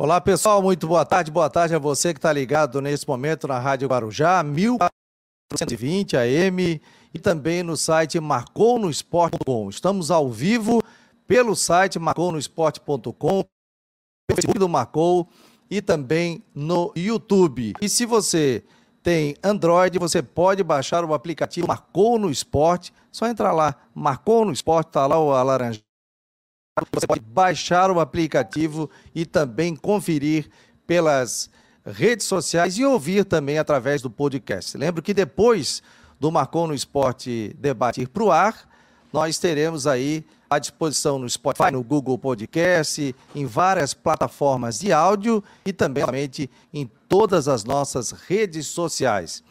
Olá pessoal, muito boa tarde. Boa tarde a você que está ligado nesse momento na Rádio Guarujá, 1420 AM e também no site marconosport.com. Estamos ao vivo pelo site marconosport.com, Facebook do Marcou e também no YouTube. E se você tem Android, você pode baixar o aplicativo Marcou no Esporte. Só entrar lá, Marcou no Esporte, está lá o alaranjado você pode baixar o aplicativo e também conferir pelas redes sociais e ouvir também através do podcast. Lembro que depois do Marcou no Esporte Debate ir para o ar, nós teremos aí à disposição no Spotify, no Google Podcast, em várias plataformas de áudio e também em todas as nossas redes sociais.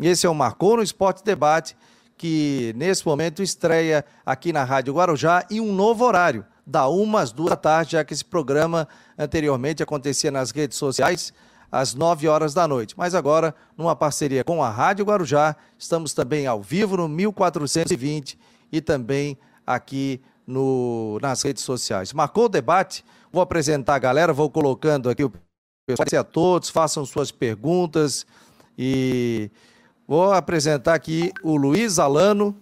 Esse é o Marcou no Esporte Debate, que nesse momento estreia aqui na Rádio Guarujá em um novo horário da uma às duas da tarde, já que esse programa anteriormente acontecia nas redes sociais às 9 horas da noite. Mas agora, numa parceria com a Rádio Guarujá, estamos também ao vivo no 1420 e também aqui no, nas redes sociais. Marcou o debate? Vou apresentar a galera, vou colocando aqui o pessoal a todos, façam suas perguntas e vou apresentar aqui o Luiz Alano,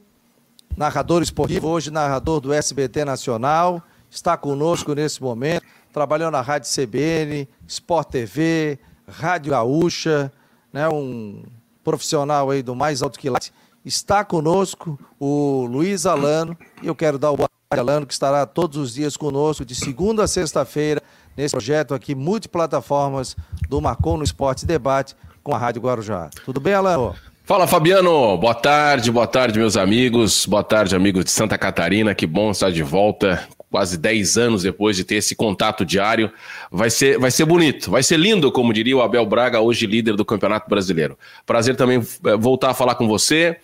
narrador esportivo, hoje narrador do SBT Nacional está conosco nesse momento, trabalhou na Rádio CBN, Sport TV, Rádio Gaúcha, né, um profissional aí do mais alto quilate. Está conosco o Luiz Alano, e eu quero dar o boa tarde Alano, que estará todos os dias conosco, de segunda a sexta-feira, nesse projeto aqui, multiplataformas do Marcon no Esporte Debate, com a Rádio Guarujá. Tudo bem, Alano? Fala Fabiano, boa tarde, boa tarde meus amigos, boa tarde amigos de Santa Catarina, que bom estar de volta quase 10 anos depois de ter esse contato diário. Vai ser, vai ser bonito, vai ser lindo, como diria o Abel Braga, hoje líder do Campeonato Brasileiro. Prazer também eh, voltar a falar com você.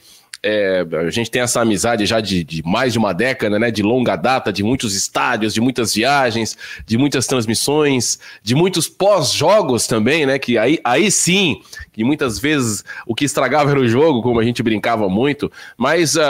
É, a gente tem essa amizade já de, de, mais de uma década, né? De longa data, de muitos estádios, de muitas viagens, de muitas transmissões, de muitos pós-jogos também, né? Que aí, aí sim, que muitas vezes o que estragava era o jogo, como a gente brincava muito. Mas uh,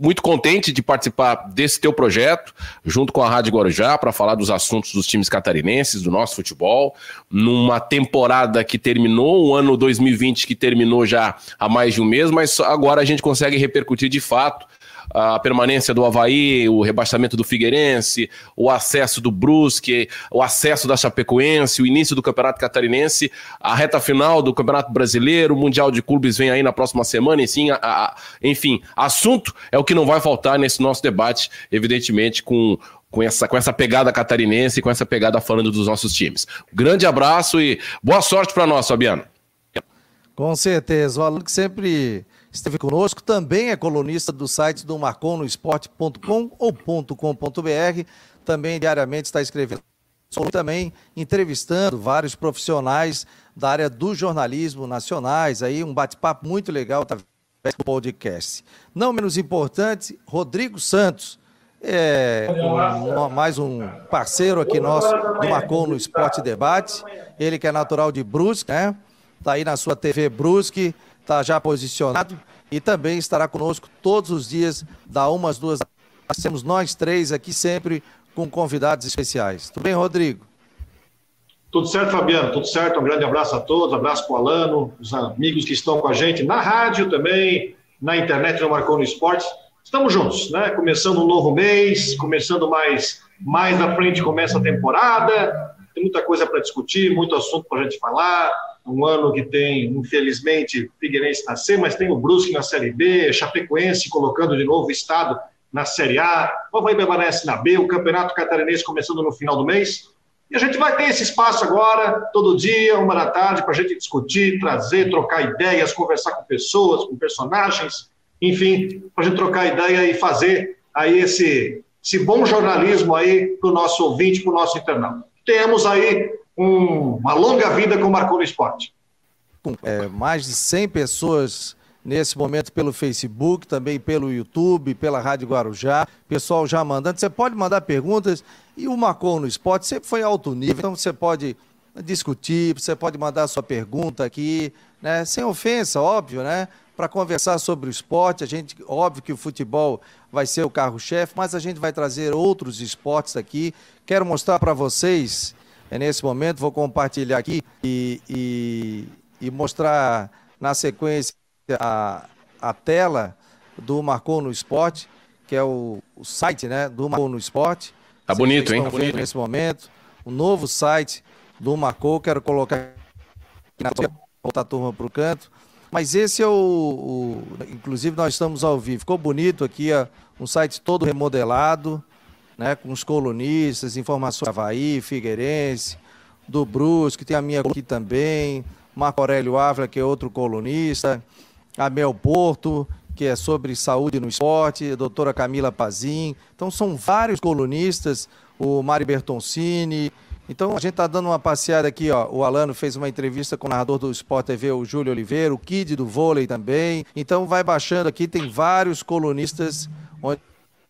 muito contente de participar desse teu projeto, junto com a Rádio Guarujá, para falar dos assuntos dos times catarinenses, do nosso futebol, numa temporada que terminou, um ano 2020 que terminou já há mais de um mês, mas agora a gente consegue consegue repercutir de fato a permanência do Havaí, o rebaixamento do Figueirense, o acesso do Brusque, o acesso da Chapecoense, o início do Campeonato Catarinense, a reta final do Campeonato Brasileiro, o Mundial de Clubes vem aí na próxima semana, enfim, a, a, enfim, assunto é o que não vai faltar nesse nosso debate, evidentemente, com com essa, com essa pegada catarinense, com essa pegada falando dos nossos times. Grande abraço e boa sorte para nós, Fabiano. Com certeza, o aluno que sempre esteve conosco, também é colunista do site do marconosport.com ou .com.br, também diariamente está escrevendo também entrevistando vários profissionais da área do jornalismo nacionais, aí um bate-papo muito legal através do podcast. Não menos importante, Rodrigo Santos, é um, mais um parceiro aqui nosso do Marcon no Esporte Debate, ele que é natural de Brusque, né? Tá aí na sua TV Brusque, está já posicionado e também estará conosco todos os dias, da umas duas. Temos nós três aqui sempre com convidados especiais. Tudo bem, Rodrigo? Tudo certo, Fabiano, tudo certo. Um grande abraço a todos, abraço para o Alano, os amigos que estão com a gente na rádio também, na internet no Marcou no Esporte. Estamos juntos, né? Começando um novo mês, começando mais, mais na frente começa a temporada, tem muita coisa para discutir, muito assunto para a gente falar um ano que tem, infelizmente, Figueirense na C, mas tem o Brusque na Série B, Chapecoense colocando de novo o Estado na Série A, o Havaí permanece na B, o Campeonato Catarinense começando no final do mês. E a gente vai ter esse espaço agora, todo dia, uma da tarde, para a gente discutir, trazer, trocar ideias, conversar com pessoas, com personagens, enfim, para a gente trocar ideia e fazer aí esse, esse bom jornalismo aí para o nosso ouvinte, para o nosso internauta. Temos aí um, uma longa vida com o Marcou Esporte. É, mais de 100 pessoas nesse momento pelo Facebook, também pelo YouTube, pela Rádio Guarujá. Pessoal já mandando. Você pode mandar perguntas e o Marcou no Esporte sempre foi alto nível, então você pode discutir, você pode mandar sua pergunta aqui, né? Sem ofensa, óbvio, né? Para conversar sobre o esporte, a gente, óbvio que o futebol vai ser o carro-chefe, mas a gente vai trazer outros esportes aqui. Quero mostrar para vocês é nesse momento. Vou compartilhar aqui e, e, e mostrar na sequência a, a tela do Marcou no Esporte, que é o, o site né, do Marcou no Esporte. Tá bonito, hein? Tá bonito nesse momento. O novo site do Marcou, quero colocar aqui na voltar a turma para o canto. Mas esse é o, o, Inclusive, nós estamos ao vivo. Ficou bonito aqui, ó, um site todo remodelado, né? Com os colunistas, informações do Havaí, Figueirense, do Brusque, tem a minha aqui também, Marco Aurélio Ávila, que é outro colunista, a Mel Porto, que é sobre saúde no esporte, a doutora Camila Pazin. Então, são vários colunistas, o Mari Bertoncini, então a gente está dando uma passeada aqui, ó. O Alano fez uma entrevista com o narrador do Sport TV, o Júlio Oliveira, o Kid do vôlei também. Então vai baixando aqui, tem vários colunistas, onde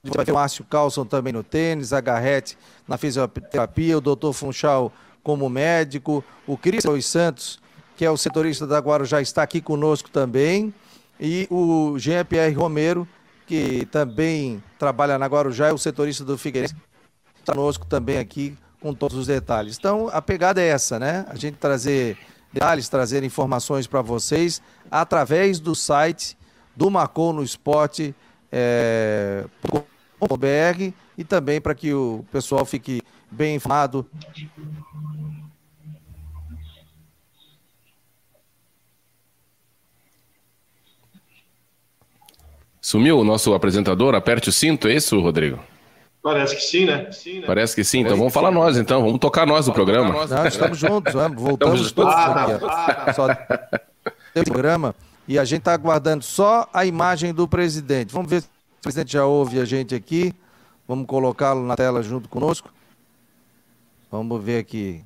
o Márcio Carlson também no tênis, a Garrete na fisioterapia, o doutor Funchal como médico, o Cris Santos, que é o setorista da Guarujá, está aqui conosco também, e o Jean-Pierre Romero, que também trabalha na Guarujá, é o setorista do Figueirense, está conosco também aqui com todos os detalhes. Então, a pegada é essa, né? A gente trazer detalhes, trazer informações para vocês através do site do Marcou no Esporte é, .br e também para que o pessoal fique bem informado. Sumiu o nosso apresentador? Aperte o cinto, é isso, Rodrigo? Parece que sim, né? Sim, né? Parece que sim. Então vamos falar nós, então. Vamos tocar nós no programa. Nós. Não, estamos juntos, vamos. voltamos estamos todos ah, aqui. Ah, tá. Só programa e a gente está aguardando só a imagem do presidente. Vamos ver se o presidente já ouve a gente aqui. Vamos colocá-lo na tela junto conosco. Vamos ver aqui.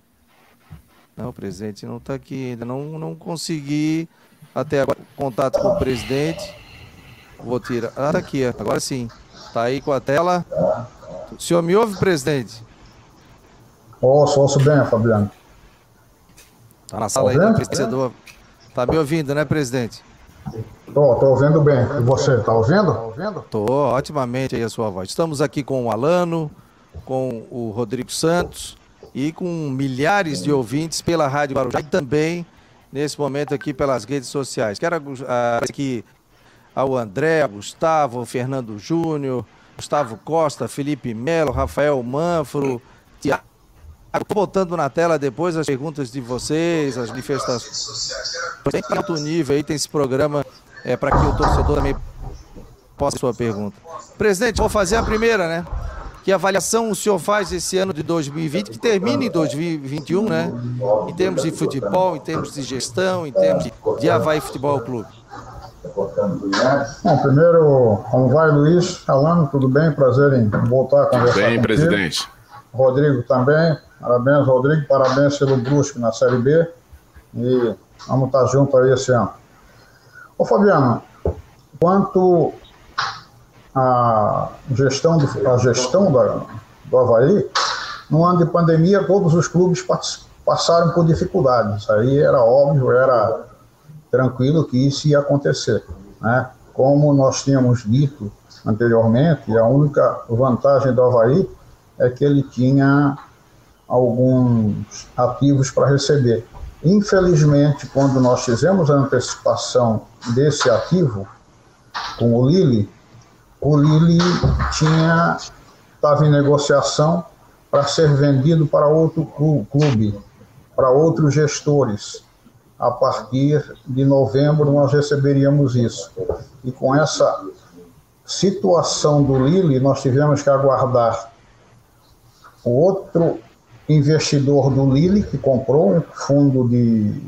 Não, o presidente não está aqui ainda. Não, não consegui até agora contato com o presidente. Vou tirar. Ah, tá aqui, agora sim. Tá aí com a tela. O senhor me ouve, presidente? Ouço, ouço bem, Fabiano. Tá na sala tá aí, vencedor. Tá me ouvindo, né, presidente? Tô, tô ouvindo bem. E você, tá ouvindo? Tá ouvindo? Tô, otimamente aí a sua voz. Estamos aqui com o Alano, com o Rodrigo Santos e com milhares de ouvintes pela Rádio Guarujá e também nesse momento aqui pelas redes sociais. Quero uh, aqui ao André, ao Gustavo, ao Fernando Júnior, Gustavo Costa, Felipe Melo, Rafael Manfro, Tiago. Estou botando na tela depois as perguntas de vocês, as manifestações. Tem alto nível aí, tem esse programa é, para que o torcedor também possa sua pergunta. Presidente, vou fazer a primeira, né? Que avaliação o senhor faz esse ano de 2020, que termina em 2021, né? Em termos de futebol, em termos de gestão, em termos de Havaí Futebol Clube. Bom, primeiro, como vai, Luiz? Alano, tudo bem? Prazer em voltar a conversar Bem, contigo. presidente. Rodrigo também. Parabéns, Rodrigo. Parabéns pelo Brusque na Série B. E vamos estar juntos aí esse ano. Ô, Fabiano, quanto à gestão do, gestão do Havaí, no ano de pandemia, todos os clubes passaram por dificuldades. Aí era óbvio, era tranquilo que isso ia acontecer. Né? Como nós tínhamos dito anteriormente, a única vantagem do Havaí é que ele tinha alguns ativos para receber. Infelizmente, quando nós fizemos a antecipação desse ativo com o Lili, o Lili tinha estava em negociação para ser vendido para outro clube, para outros gestores a partir de novembro nós receberíamos isso. E com essa situação do Lille, nós tivemos que aguardar o outro investidor do Lille, que comprou um fundo de,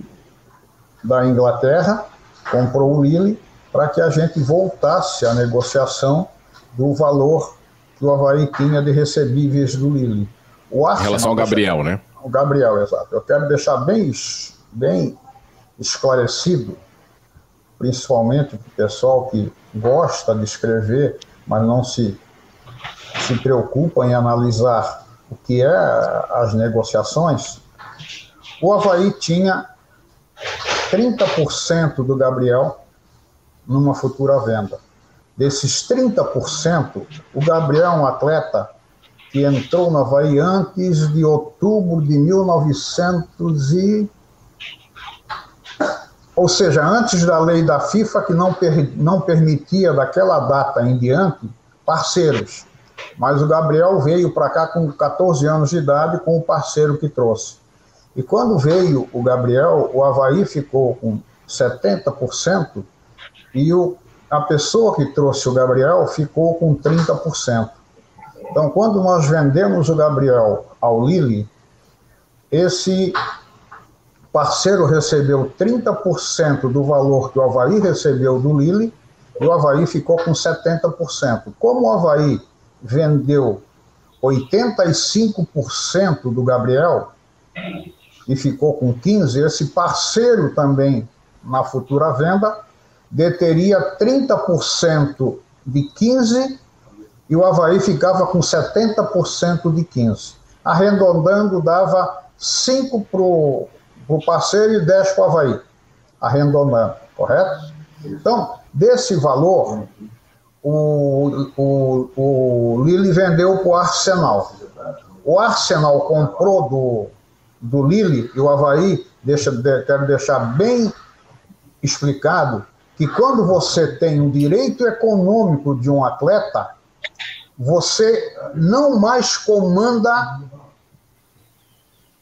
da Inglaterra, comprou o Lille, para que a gente voltasse à negociação do valor que o Havaí tinha de recebíveis do Lille. O Arsenal, em relação ao Gabriel, né? O Gabriel, exato. Eu quero deixar bem, bem esclarecido, principalmente para o pessoal que gosta de escrever, mas não se, se preocupa em analisar o que é as negociações, o Havaí tinha 30% do Gabriel numa futura venda. Desses 30%, o Gabriel é um atleta que entrou na Havaí antes de outubro de 1900 e... Ou seja, antes da lei da FIFA que não, per... não permitia daquela data em diante parceiros. Mas o Gabriel veio para cá com 14 anos de idade com o parceiro que trouxe. E quando veio o Gabriel, o Havaí ficou com 70% e o, a pessoa que trouxe o Gabriel ficou com 30%. Então, quando nós vendemos o Gabriel ao Lili, esse parceiro recebeu 30% do valor que o Havaí recebeu do Lili e o Havaí ficou com 70%. Como o Havaí vendeu 85% do Gabriel e ficou com 15%, esse parceiro também na futura venda deteria 30% de 15% e o Havaí ficava com 70% de 15%. Arredondando, dava 5% para o parceiro e 10% para o Havaí. Arredondando, correto? Então, desse valor, o, o, o Lille vendeu para o Arsenal. O Arsenal comprou do, do Lille e o Havaí, deixa, quero deixar bem explicado, que quando você tem um direito econômico de um atleta, você não mais comanda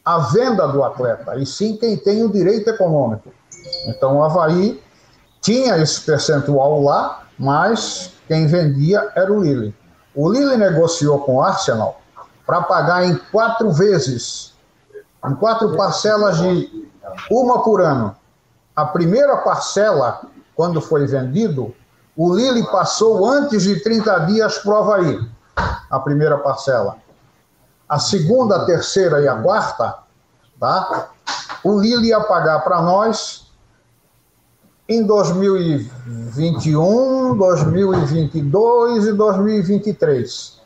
a venda do atleta, e sim quem tem o direito econômico. Então o Havaí tinha esse percentual lá, mas quem vendia era o Lille. O Lille negociou com o Arsenal para pagar em quatro vezes, em quatro parcelas de uma por ano. A primeira parcela, quando foi vendido, o Lille passou antes de 30 dias para o Havaí, a primeira parcela. A segunda, a terceira e a quarta, tá? o Lille ia pagar para nós em 2021, 2022 e 2023.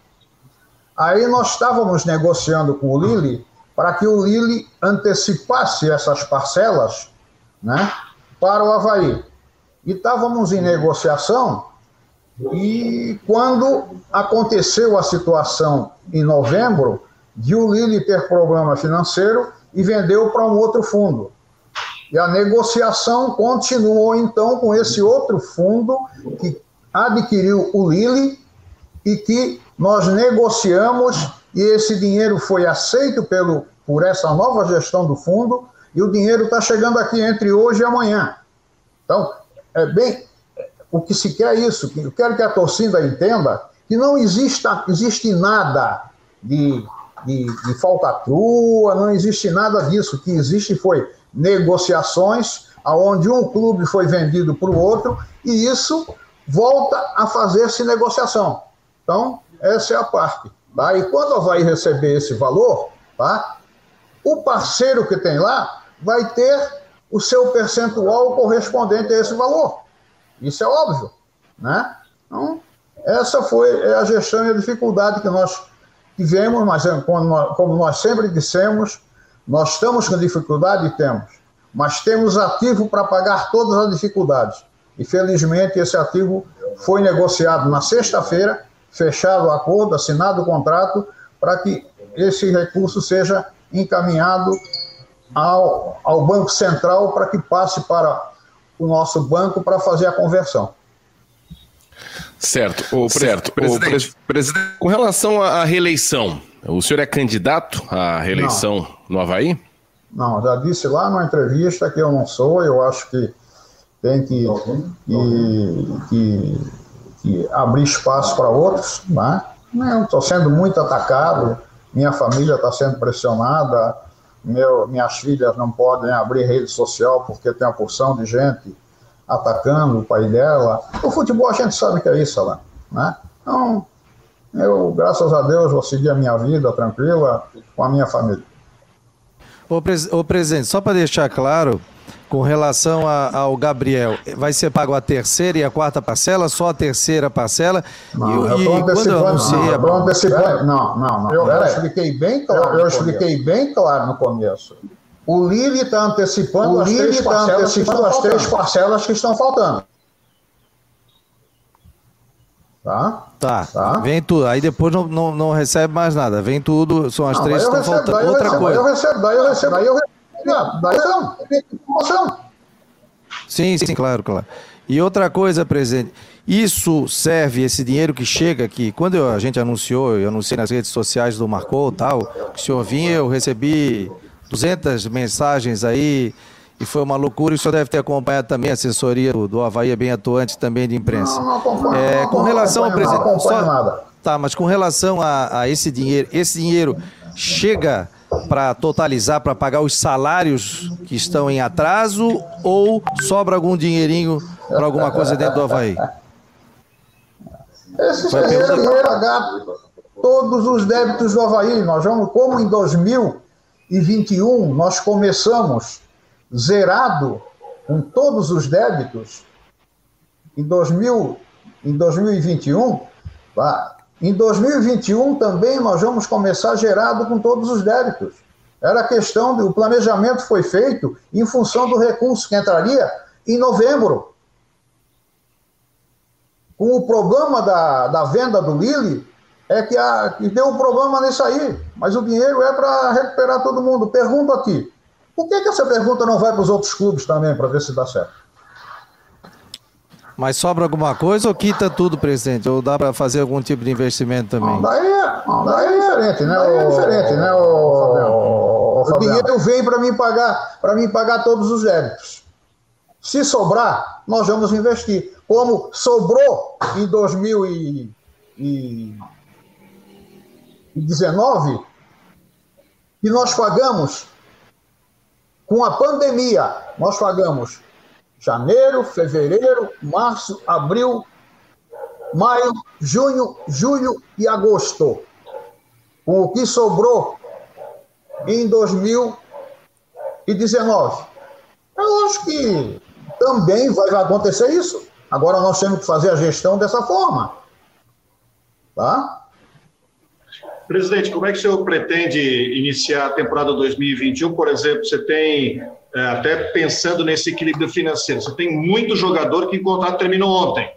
Aí nós estávamos negociando com o Lille para que o Lille antecipasse essas parcelas né, para o Havaí. E estávamos em negociação e quando aconteceu a situação em novembro de o Lille ter problema financeiro e vendeu para um outro fundo. E a negociação continuou então com esse outro fundo que adquiriu o Lille e que nós negociamos e esse dinheiro foi aceito pelo, por essa nova gestão do fundo e o dinheiro está chegando aqui entre hoje e amanhã. Então, é bem, o que se quer é isso, eu quero que a torcida entenda que não exista, existe nada de, de, de falcatrua, não existe nada disso, o que existe foi negociações, aonde um clube foi vendido para o outro, e isso volta a fazer-se negociação. Então, essa é a parte. Tá? E quando vai receber esse valor, tá? o parceiro que tem lá vai ter o seu percentual correspondente a esse valor. Isso é óbvio. Né? Então, essa foi a gestão e a dificuldade que nós tivemos, mas como nós sempre dissemos, nós estamos com dificuldade? Temos. Mas temos ativo para pagar todas as dificuldades. E felizmente esse ativo foi negociado na sexta-feira, fechado o acordo, assinado o contrato, para que esse recurso seja encaminhado ao, ao Banco Central para que passe para o nosso banco para fazer a conversão. Certo, o, certo. Presidente. O, presidente, com relação à reeleição, o senhor é candidato à reeleição não. no Havaí? Não, já disse lá numa entrevista que eu não sou, eu acho que tem que, que, que, que abrir espaço para outros. Né? Estou sendo muito atacado, minha família está sendo pressionada, meu, minhas filhas não podem abrir rede social porque tem uma porção de gente atacando o pai dela. O futebol a gente sabe que é isso lá. Né? Então, eu, graças a Deus, vou seguir a minha vida tranquila com a minha família. Ô, pres ô presidente, só para deixar claro, com relação a, ao Gabriel, vai ser pago a terceira e a quarta parcela, só a terceira parcela? Não, e, eu quando eu anunciei... Não, eu antecipando, não, não, não. Eu, eu expliquei bem claro. Eu, eu expliquei bem claro no começo. O Lili está antecipando, o as, três tá antecipando as três parcelas que estão faltando. Tá? Tá. tá. Vem tudo. Aí depois não, não, não, recebe mais nada. Vem tudo, são as não, três que estão faltando. Outra recebo, coisa. Daí eu recebo, daí eu recebo, daí eu recebo. Daí eu recebo. Sim, sim, claro, claro. E outra coisa, presidente, isso serve, esse dinheiro que chega aqui, quando a gente anunciou, eu anunciei nas redes sociais do Marcou tal, que o senhor vinha, eu recebi 200 mensagens aí, e foi uma loucura, e o senhor deve ter acompanhado também a assessoria do, do Havaí, é bem atuante também de imprensa. Não, não acompanho, é, com relação ao presidente. Não só, nada. Tá, mas com relação a, a esse dinheiro, esse dinheiro chega para totalizar, para pagar os salários que estão em atraso ou sobra algum dinheirinho para alguma coisa dentro do Havaí? Esse dinheiro vai pagar todos os débitos do Havaí. Nós vamos, como em 2021 nós começamos zerado com todos os débitos, em, 2000, em 2021, tá? em 2021 também nós vamos começar gerado com todos os débitos. Era questão, de, o planejamento foi feito em função do recurso que entraria em novembro. Com o problema da, da venda do Lille, é que, a, que deu um problema nisso aí. Mas o dinheiro é para recuperar todo mundo. Pergunto aqui, por que, que essa pergunta não vai para os outros clubes também, para ver se dá certo? Mas sobra alguma coisa ou quita tudo, presidente? Ou dá para fazer algum tipo de investimento também? Não, daí, é, daí é diferente, né? Daí é diferente, né, o, o, o, o dinheiro vem para mim pagar, para mim pagar todos os débitos. Se sobrar, nós vamos investir. Como sobrou em 2019, e nós pagamos com a pandemia, nós pagamos janeiro, fevereiro, março, abril, maio, junho, julho e agosto. Com o que sobrou em 2019. Eu acho que também vai acontecer isso. Agora nós temos que fazer a gestão dessa forma. Tá? Presidente, como é que o senhor pretende iniciar a temporada 2021? Por exemplo, você tem, é, até pensando nesse equilíbrio financeiro, você tem muito jogador que o contrato terminou ontem.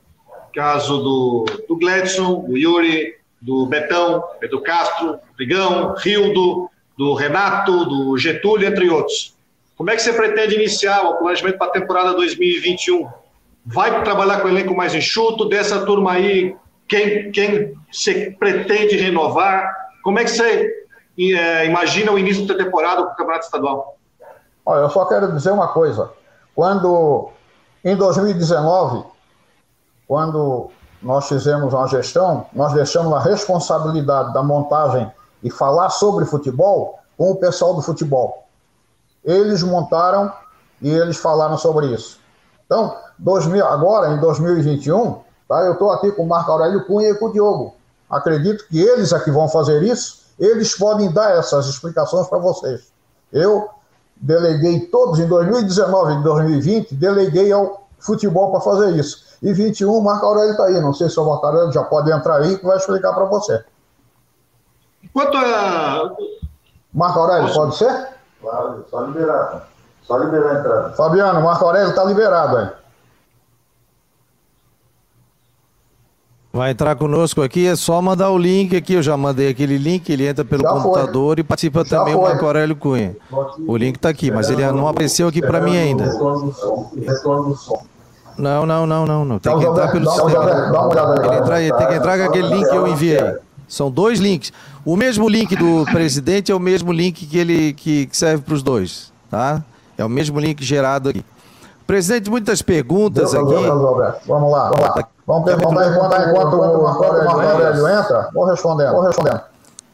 Caso do, do Gladson, do Yuri, do Betão, do Castro, Brigão, Rildo, do Renato, do Getúlio, entre outros. Como é que você pretende iniciar o planejamento para a temporada 2021? Vai trabalhar com o elenco mais enxuto? Dessa turma aí, quem, quem você pretende renovar? Como é que você é, imagina o início da temporada com o Campeonato Estadual? Olha, eu só quero dizer uma coisa. Quando, em 2019, quando nós fizemos uma gestão, nós deixamos a responsabilidade da montagem e falar sobre futebol com o pessoal do futebol. Eles montaram e eles falaram sobre isso. Então, 2000, agora, em 2021, tá, eu estou aqui com o Marco Aurélio Cunha e com o Diogo. Acredito que eles é que vão fazer isso, eles podem dar essas explicações para vocês. Eu deleguei todos em 2019 e 2020, deleguei ao futebol para fazer isso. E 21, o Marco Aurélio está aí. Não sei se o Marco Aurélio já pode entrar aí que vai explicar para você. Quanto a. Marco Aurélio, Posso... pode ser? Claro, só liberar. Só liberar a entrada. Fabiano, Marco Aurélio está liberado aí. Vai entrar conosco aqui, é só mandar o link aqui. Eu já mandei aquele link, ele entra pelo já computador foi. e participa já também foi. o Marco Aurélio Cunha. O link está aqui, mas ele não apareceu aqui para mim ainda. Não, não, não, não, não. Tem que entrar pelo sistema. Ele, entrar, ele tem que entrar com aquele link que eu enviei. São dois links. O mesmo link do presidente é o mesmo link que ele que serve para os dois, tá? É o mesmo link gerado aqui. Presidente, muitas perguntas aqui. Vamos lá, vamos lá. Vamos perguntar enquanto, enquanto o Marco Aurélio entra. Vou respondendo, vou respondendo.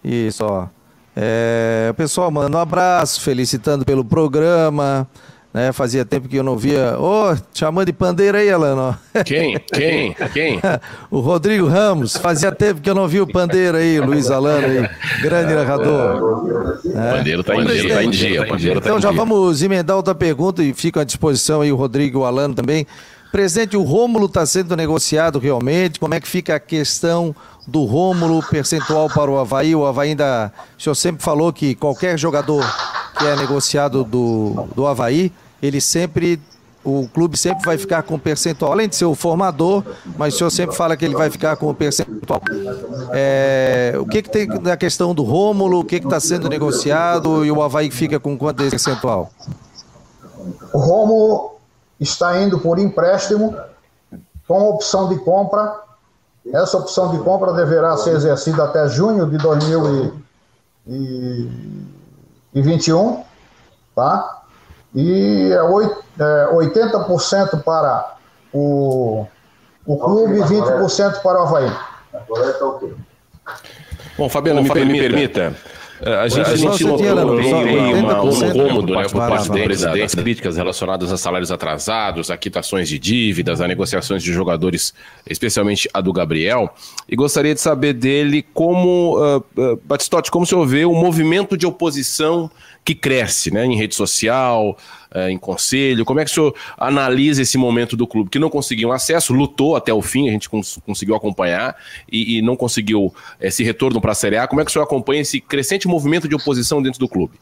Isso, ó. É, pessoal, mandando um abraço, felicitando pelo programa. Né? Fazia tempo que eu não via. Ô, oh, chamando de pandeira aí, Alano. Quem? Quem? Quem? o Rodrigo Ramos. Fazia tempo que eu não vi o pandeira aí, Luiz Alano aí. Grande narrador. É. Pandeiro tá em dia, tá em dia. Pandeiro então tá já vamos emendar outra pergunta e fica à disposição aí o Rodrigo e o Alano também. Presidente, o Rômulo está sendo negociado realmente? Como é que fica a questão do Rômulo, percentual para o Havaí? O Havaí ainda. O senhor sempre falou que qualquer jogador que é negociado do, do Havaí, ele sempre o clube sempre vai ficar com percentual, além de ser o formador, mas o senhor sempre fala que ele vai ficar com o percentual. É, o que, que tem na questão do Rômulo, o que está sendo negociado e o Havaí fica com quanto desse percentual? O Rômulo está indo por empréstimo com opção de compra. Essa opção de compra deverá ser exercida até junho de 2021, tá? E é 80% é para o, o clube e 20% para o Havaí. Agora está ok. Bom, Fabiano, me, me permita. É, a gente, a gente notou também uma, um incômodo né, por parte do presidente, das críticas relacionadas a salários atrasados, a quitações de dívidas, a negociações de jogadores, especialmente a do Gabriel. E gostaria de saber dele como, uh, uh, Batistotti, como o senhor vê o movimento de oposição que cresce né, em rede social, uh, em conselho. Como é que o senhor analisa esse momento do clube que não conseguiu acesso, lutou até o fim, a gente cons conseguiu acompanhar e, e não conseguiu esse retorno para a Série A. Como é que o senhor acompanha esse crescente movimento de oposição dentro do clube?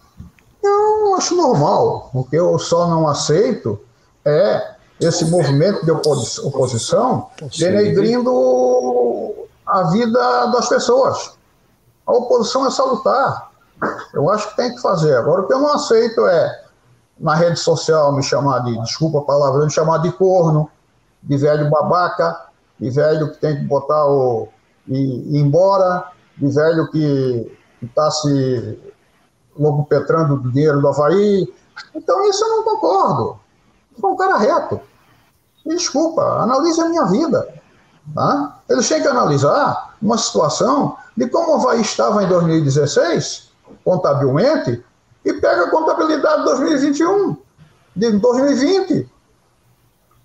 Não, acho normal. O que eu só não aceito é esse movimento de oposição denegrindo a vida das pessoas. A oposição é salutar. Eu acho que tem que fazer. Agora, o que eu não aceito é, na rede social, me chamar de, desculpa a palavra, me chamar de corno, de velho babaca, de velho que tem que botar o. e ir embora, de velho que está se logopetrando do dinheiro do Havaí. Então, isso eu não concordo. sou um cara reto. Me desculpa, analise a minha vida. Tá? Eles têm que analisar uma situação de como o Havaí estava em 2016 contabilmente e pega a contabilidade de 2021, de 2020,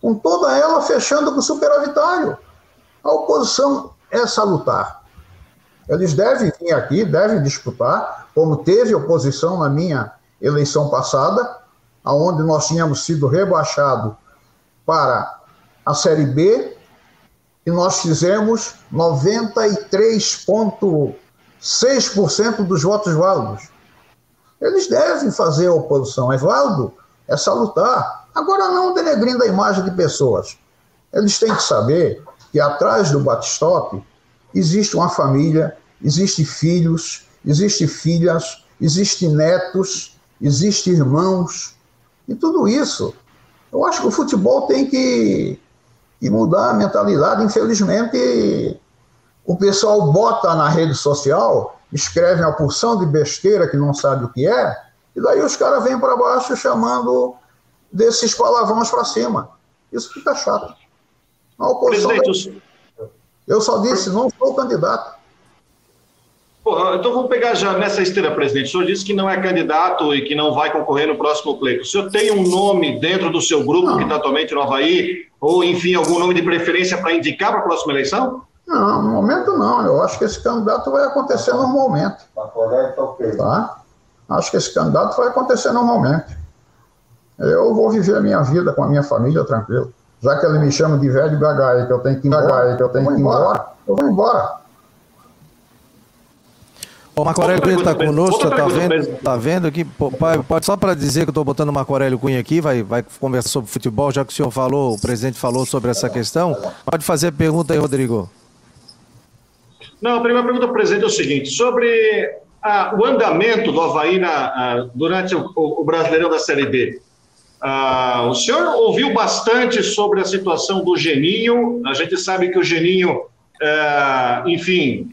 com toda ela fechando com superavitário. A oposição é salutar. Eles devem vir aqui, devem disputar, como teve oposição na minha eleição passada, aonde nós tínhamos sido rebaixado para a Série B, e nós fizemos 93 pontos 6% dos votos válidos. Eles devem fazer a oposição. É válido, é salutar. Agora, não denegrindo a imagem de pessoas. Eles têm que saber que atrás do Batistop existe uma família, existe filhos, existe filhas, existe netos, existe irmãos. E tudo isso. Eu acho que o futebol tem que, que mudar a mentalidade. Infelizmente, o pessoal bota na rede social, escreve uma porção de besteira que não sabe o que é, e daí os caras vêm para baixo chamando desses palavrões para cima. Isso fica chato. A oposição Presidente, eu só disse, não sou candidato. então vamos pegar já nessa esteira, presidente. O senhor disse que não é candidato e que não vai concorrer no próximo pleito. O senhor tem um nome dentro do seu grupo não. que está atualmente no Havaí, ou enfim, algum nome de preferência para indicar para a próxima eleição? Não, no momento não. Eu acho que esse candidato vai acontecer normalmente. Tá? Acho que esse candidato vai acontecer normalmente. Eu vou viver a minha vida com a minha família tranquilo. Já que ele me chama de velho gagaia, que eu tenho que ir embora, que eu tenho que ir embora, eu vou embora. O Marco Aurélio Cunha está conosco, está vendo, tá vendo aqui? Pode só para dizer que eu estou botando o Marco Aurélio Cunha aqui, vai, vai conversar sobre futebol, já que o senhor falou, o presidente falou sobre essa questão. Pode fazer a pergunta aí, Rodrigo. Não, a primeira pergunta, presidente, é o seguinte: sobre ah, o andamento do Havaí na, ah, durante o, o, Brasileirão da Série B. Ah, o senhor ouviu bastante sobre a situação do Geninho. A gente sabe que o Geninho, enfim,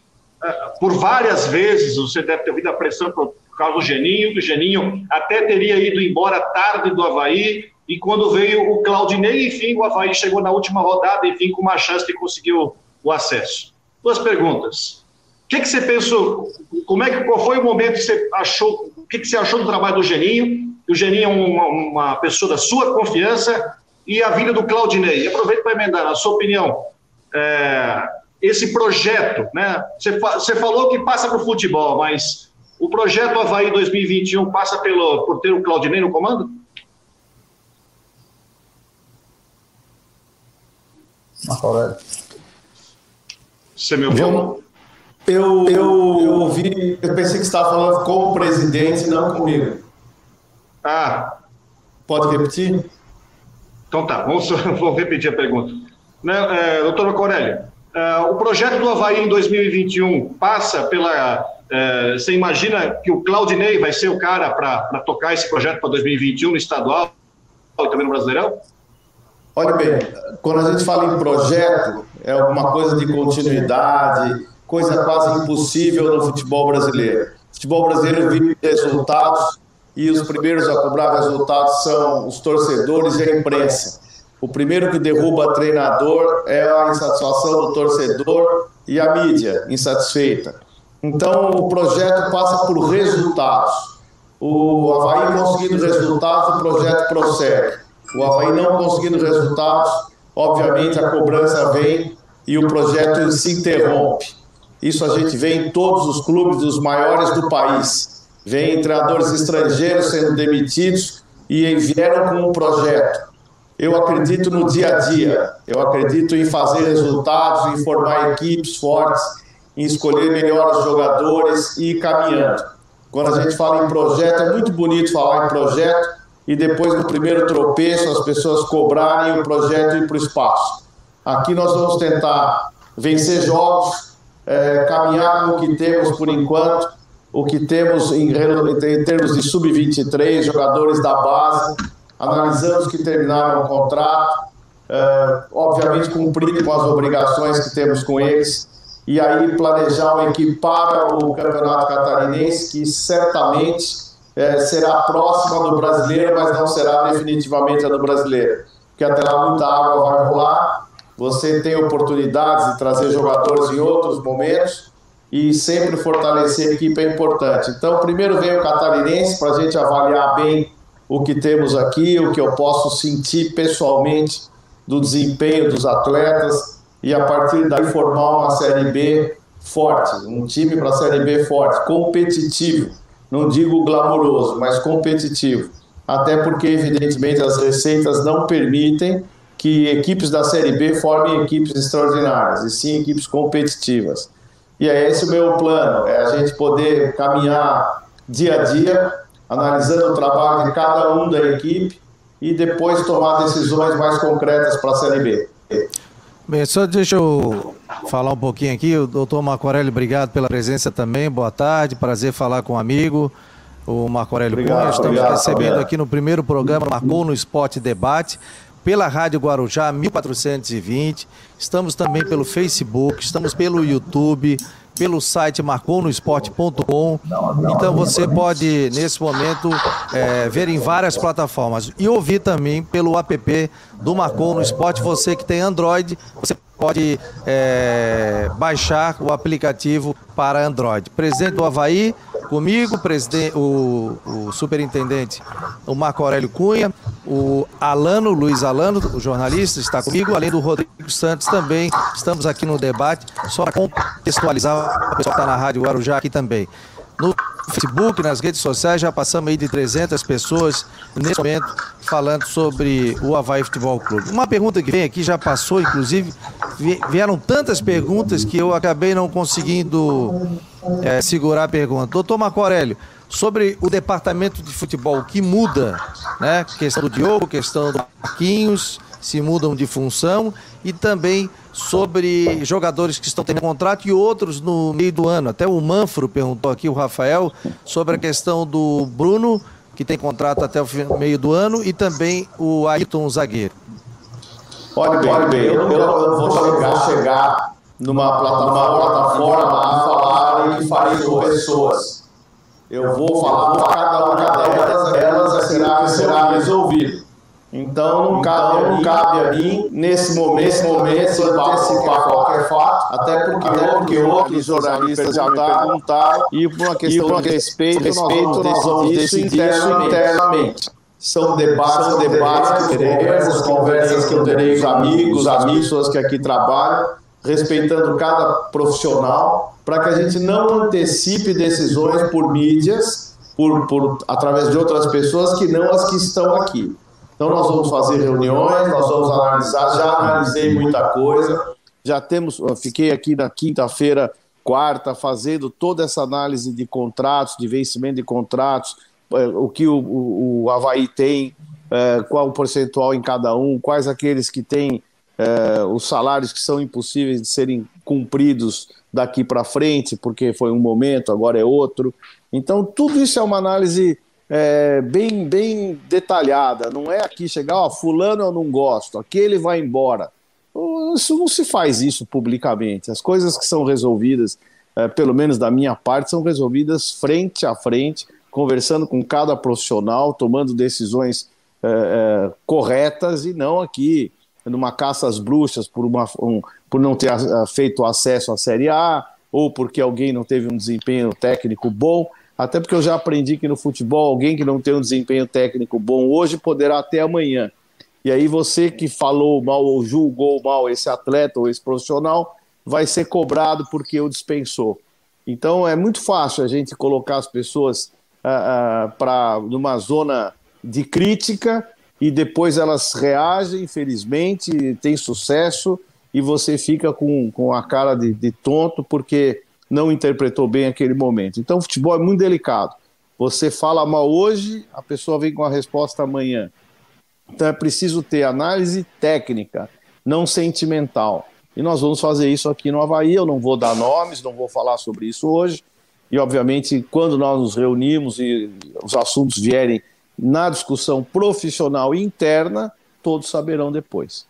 por várias vezes você deve ter ouvido a pressão por causa do Geninho, que o Geninho até teria ido embora tarde do Havaí. E quando veio o Claudinei, enfim, o Havaí chegou na última rodada, enfim, com uma chance de conseguir o, o acesso. Duas perguntas. O que, que você pensou? Como é que, qual foi o momento que você achou? O que, que você achou do trabalho do Geninho? O Geninho é uma, uma pessoa da sua confiança e a vinda do Claudinei. Aproveito para emendar, na sua opinião, é, esse projeto, né? Você, você falou que passa para o futebol, mas o projeto Havaí 2021 passa pelo, por ter o Claudinei no comando? Marco Aurélio. Você me ouviu? Eu, eu ouvi, eu pensei que você estava falando com o presidente, não comigo. Ah. Pode repetir? Então tá, vamos, vou repetir a pergunta. Né, é, doutor Corélio, é, o projeto do Havaí em 2021 passa pela. É, você imagina que o Claudinei vai ser o cara para tocar esse projeto para 2021 no estadual e também no Brasileirão? Olha bem, quando a gente fala em projeto, é alguma coisa de continuidade, coisa quase impossível no futebol brasileiro. O futebol brasileiro vive resultados e os primeiros a cobrar resultados são os torcedores e a imprensa. O primeiro que derruba treinador é a insatisfação do torcedor e a mídia insatisfeita. Então, o projeto passa por resultados. O Havaí conseguindo resultados, o projeto prossegue. O Havaí não conseguindo resultados, obviamente a cobrança vem e o projeto se interrompe. Isso a gente vê em todos os clubes dos maiores do país. Vem treinadores estrangeiros sendo demitidos e vieram com um projeto. Eu acredito no dia a dia, eu acredito em fazer resultados, em formar equipes fortes, em escolher melhores jogadores e ir caminhando. Quando a gente fala em projeto, é muito bonito falar em projeto e depois no primeiro tropeço as pessoas cobrarem o projeto e ir para o espaço. Aqui nós vamos tentar vencer jogos, é, caminhar com o que temos por enquanto, o que temos em, em termos de sub-23, jogadores da base, analisamos que terminaram o contrato, é, obviamente cumprindo com as obrigações que temos com eles, e aí planejar uma equipe para o Campeonato Catarinense, que certamente é, será próxima do brasileiro, mas não será definitivamente a do brasileiro, porque até lá muita água vai rolar, você tem oportunidades de trazer jogadores em outros momentos, e sempre fortalecer a equipe é importante. Então, primeiro vem o Catarinense para a gente avaliar bem o que temos aqui, o que eu posso sentir pessoalmente do desempenho dos atletas e a partir daí formar uma Série B forte, um time para a Série B forte, competitivo, não digo glamouroso, mas competitivo. Até porque, evidentemente, as receitas não permitem que equipes da Série B formem equipes extraordinárias, e sim equipes competitivas. E é esse o meu plano, é a gente poder caminhar dia a dia analisando o trabalho de cada um da equipe e depois tomar decisões mais concretas para a Série B. Bem, só deixa eu falar um pouquinho aqui. O doutor Marco Aurélio, obrigado pela presença também. Boa tarde, prazer falar com o um amigo, o Marco Aurélio obrigado, Cunha. Estamos obrigado, recebendo obrigado. aqui no primeiro programa Marcou no Esporte Debate, pela Rádio Guarujá 1420. Estamos também pelo Facebook, estamos pelo YouTube, pelo site marconosport.com. Então você pode, nesse momento, é, ver em várias plataformas. E ouvir também pelo app do Marcou no Esporte. Você que tem Android, você pode é, baixar o aplicativo para Android. Presidente do Havaí, comigo, presidente, o, o superintendente, o Marco Aurélio Cunha, o Alano, Luiz Alano, o jornalista, está comigo, além do Rodrigo Santos também. Estamos aqui no debate, só para contextualizar, o pessoal está na Rádio Guarujá aqui também. No Facebook, nas redes sociais, já passamos aí de 300 pessoas nesse momento falando sobre o Havaí Futebol Clube. Uma pergunta que vem aqui, já passou, inclusive, vieram tantas perguntas que eu acabei não conseguindo é, segurar a pergunta. Doutor Marco Aurélio, sobre o departamento de futebol que muda, né? Questão do Diogo, questão do Marquinhos, se mudam de função e também sobre jogadores que estão tendo contrato e outros no meio do ano. Até o Manfro perguntou aqui, o Rafael, sobre a questão do Bruno, que tem contrato até o meio do ano, e também o Ayrton, zagueiro. Olha bem, olha bem eu, eu, eu vou chegar, chegar numa plataforma, plataforma a falar e farei com pessoas. Eu vou falar para cada uma delas, elas será, será resolvido. Então não cabe, então, não cabe a mim, nesse momento, nesse momento antecipar qualquer fato, até porque, até porque outros jornalistas já perguntaram e por uma questão, por de respeito, respeito nós vamos decidir isso internamente. São debates, são debates que teremos, conversas que eu terei com amigos, as pessoas que aqui trabalham, respeitando cada profissional, para que a gente não antecipe decisões por mídias, por, por, através de outras pessoas que não as que estão aqui. Então nós vamos fazer reuniões, nós vamos analisar, já analisei muita coisa, já temos, fiquei aqui na quinta-feira, quarta, fazendo toda essa análise de contratos, de vencimento de contratos, eh, o que o, o, o Havaí tem é, qual o percentual em cada um, quais aqueles que têm é, os salários que são impossíveis de serem cumpridos daqui para frente, porque foi um momento, agora é outro. Então, tudo isso é uma análise é, bem, bem detalhada. Não é aqui chegar, ó, fulano eu não gosto, aquele vai embora. Isso não se faz isso publicamente. As coisas que são resolvidas, é, pelo menos da minha parte, são resolvidas frente a frente, conversando com cada profissional, tomando decisões é, é, corretas e não aqui numa caça às bruxas por, uma, um, por não ter a, feito acesso à Série A ou porque alguém não teve um desempenho técnico bom. Até porque eu já aprendi que no futebol, alguém que não tem um desempenho técnico bom hoje poderá até amanhã. E aí você que falou mal ou julgou mal esse atleta ou esse profissional vai ser cobrado porque o dispensou. Então é muito fácil a gente colocar as pessoas ah, ah, para numa zona de crítica e depois elas reagem, infelizmente, tem sucesso e você fica com, com a cara de, de tonto porque não interpretou bem aquele momento. Então, o futebol é muito delicado. Você fala mal hoje, a pessoa vem com a resposta amanhã. Então, é preciso ter análise técnica, não sentimental. E nós vamos fazer isso aqui no Havaí. Eu não vou dar nomes, não vou falar sobre isso hoje. E, obviamente, quando nós nos reunimos e os assuntos vierem na discussão profissional interna, todos saberão depois.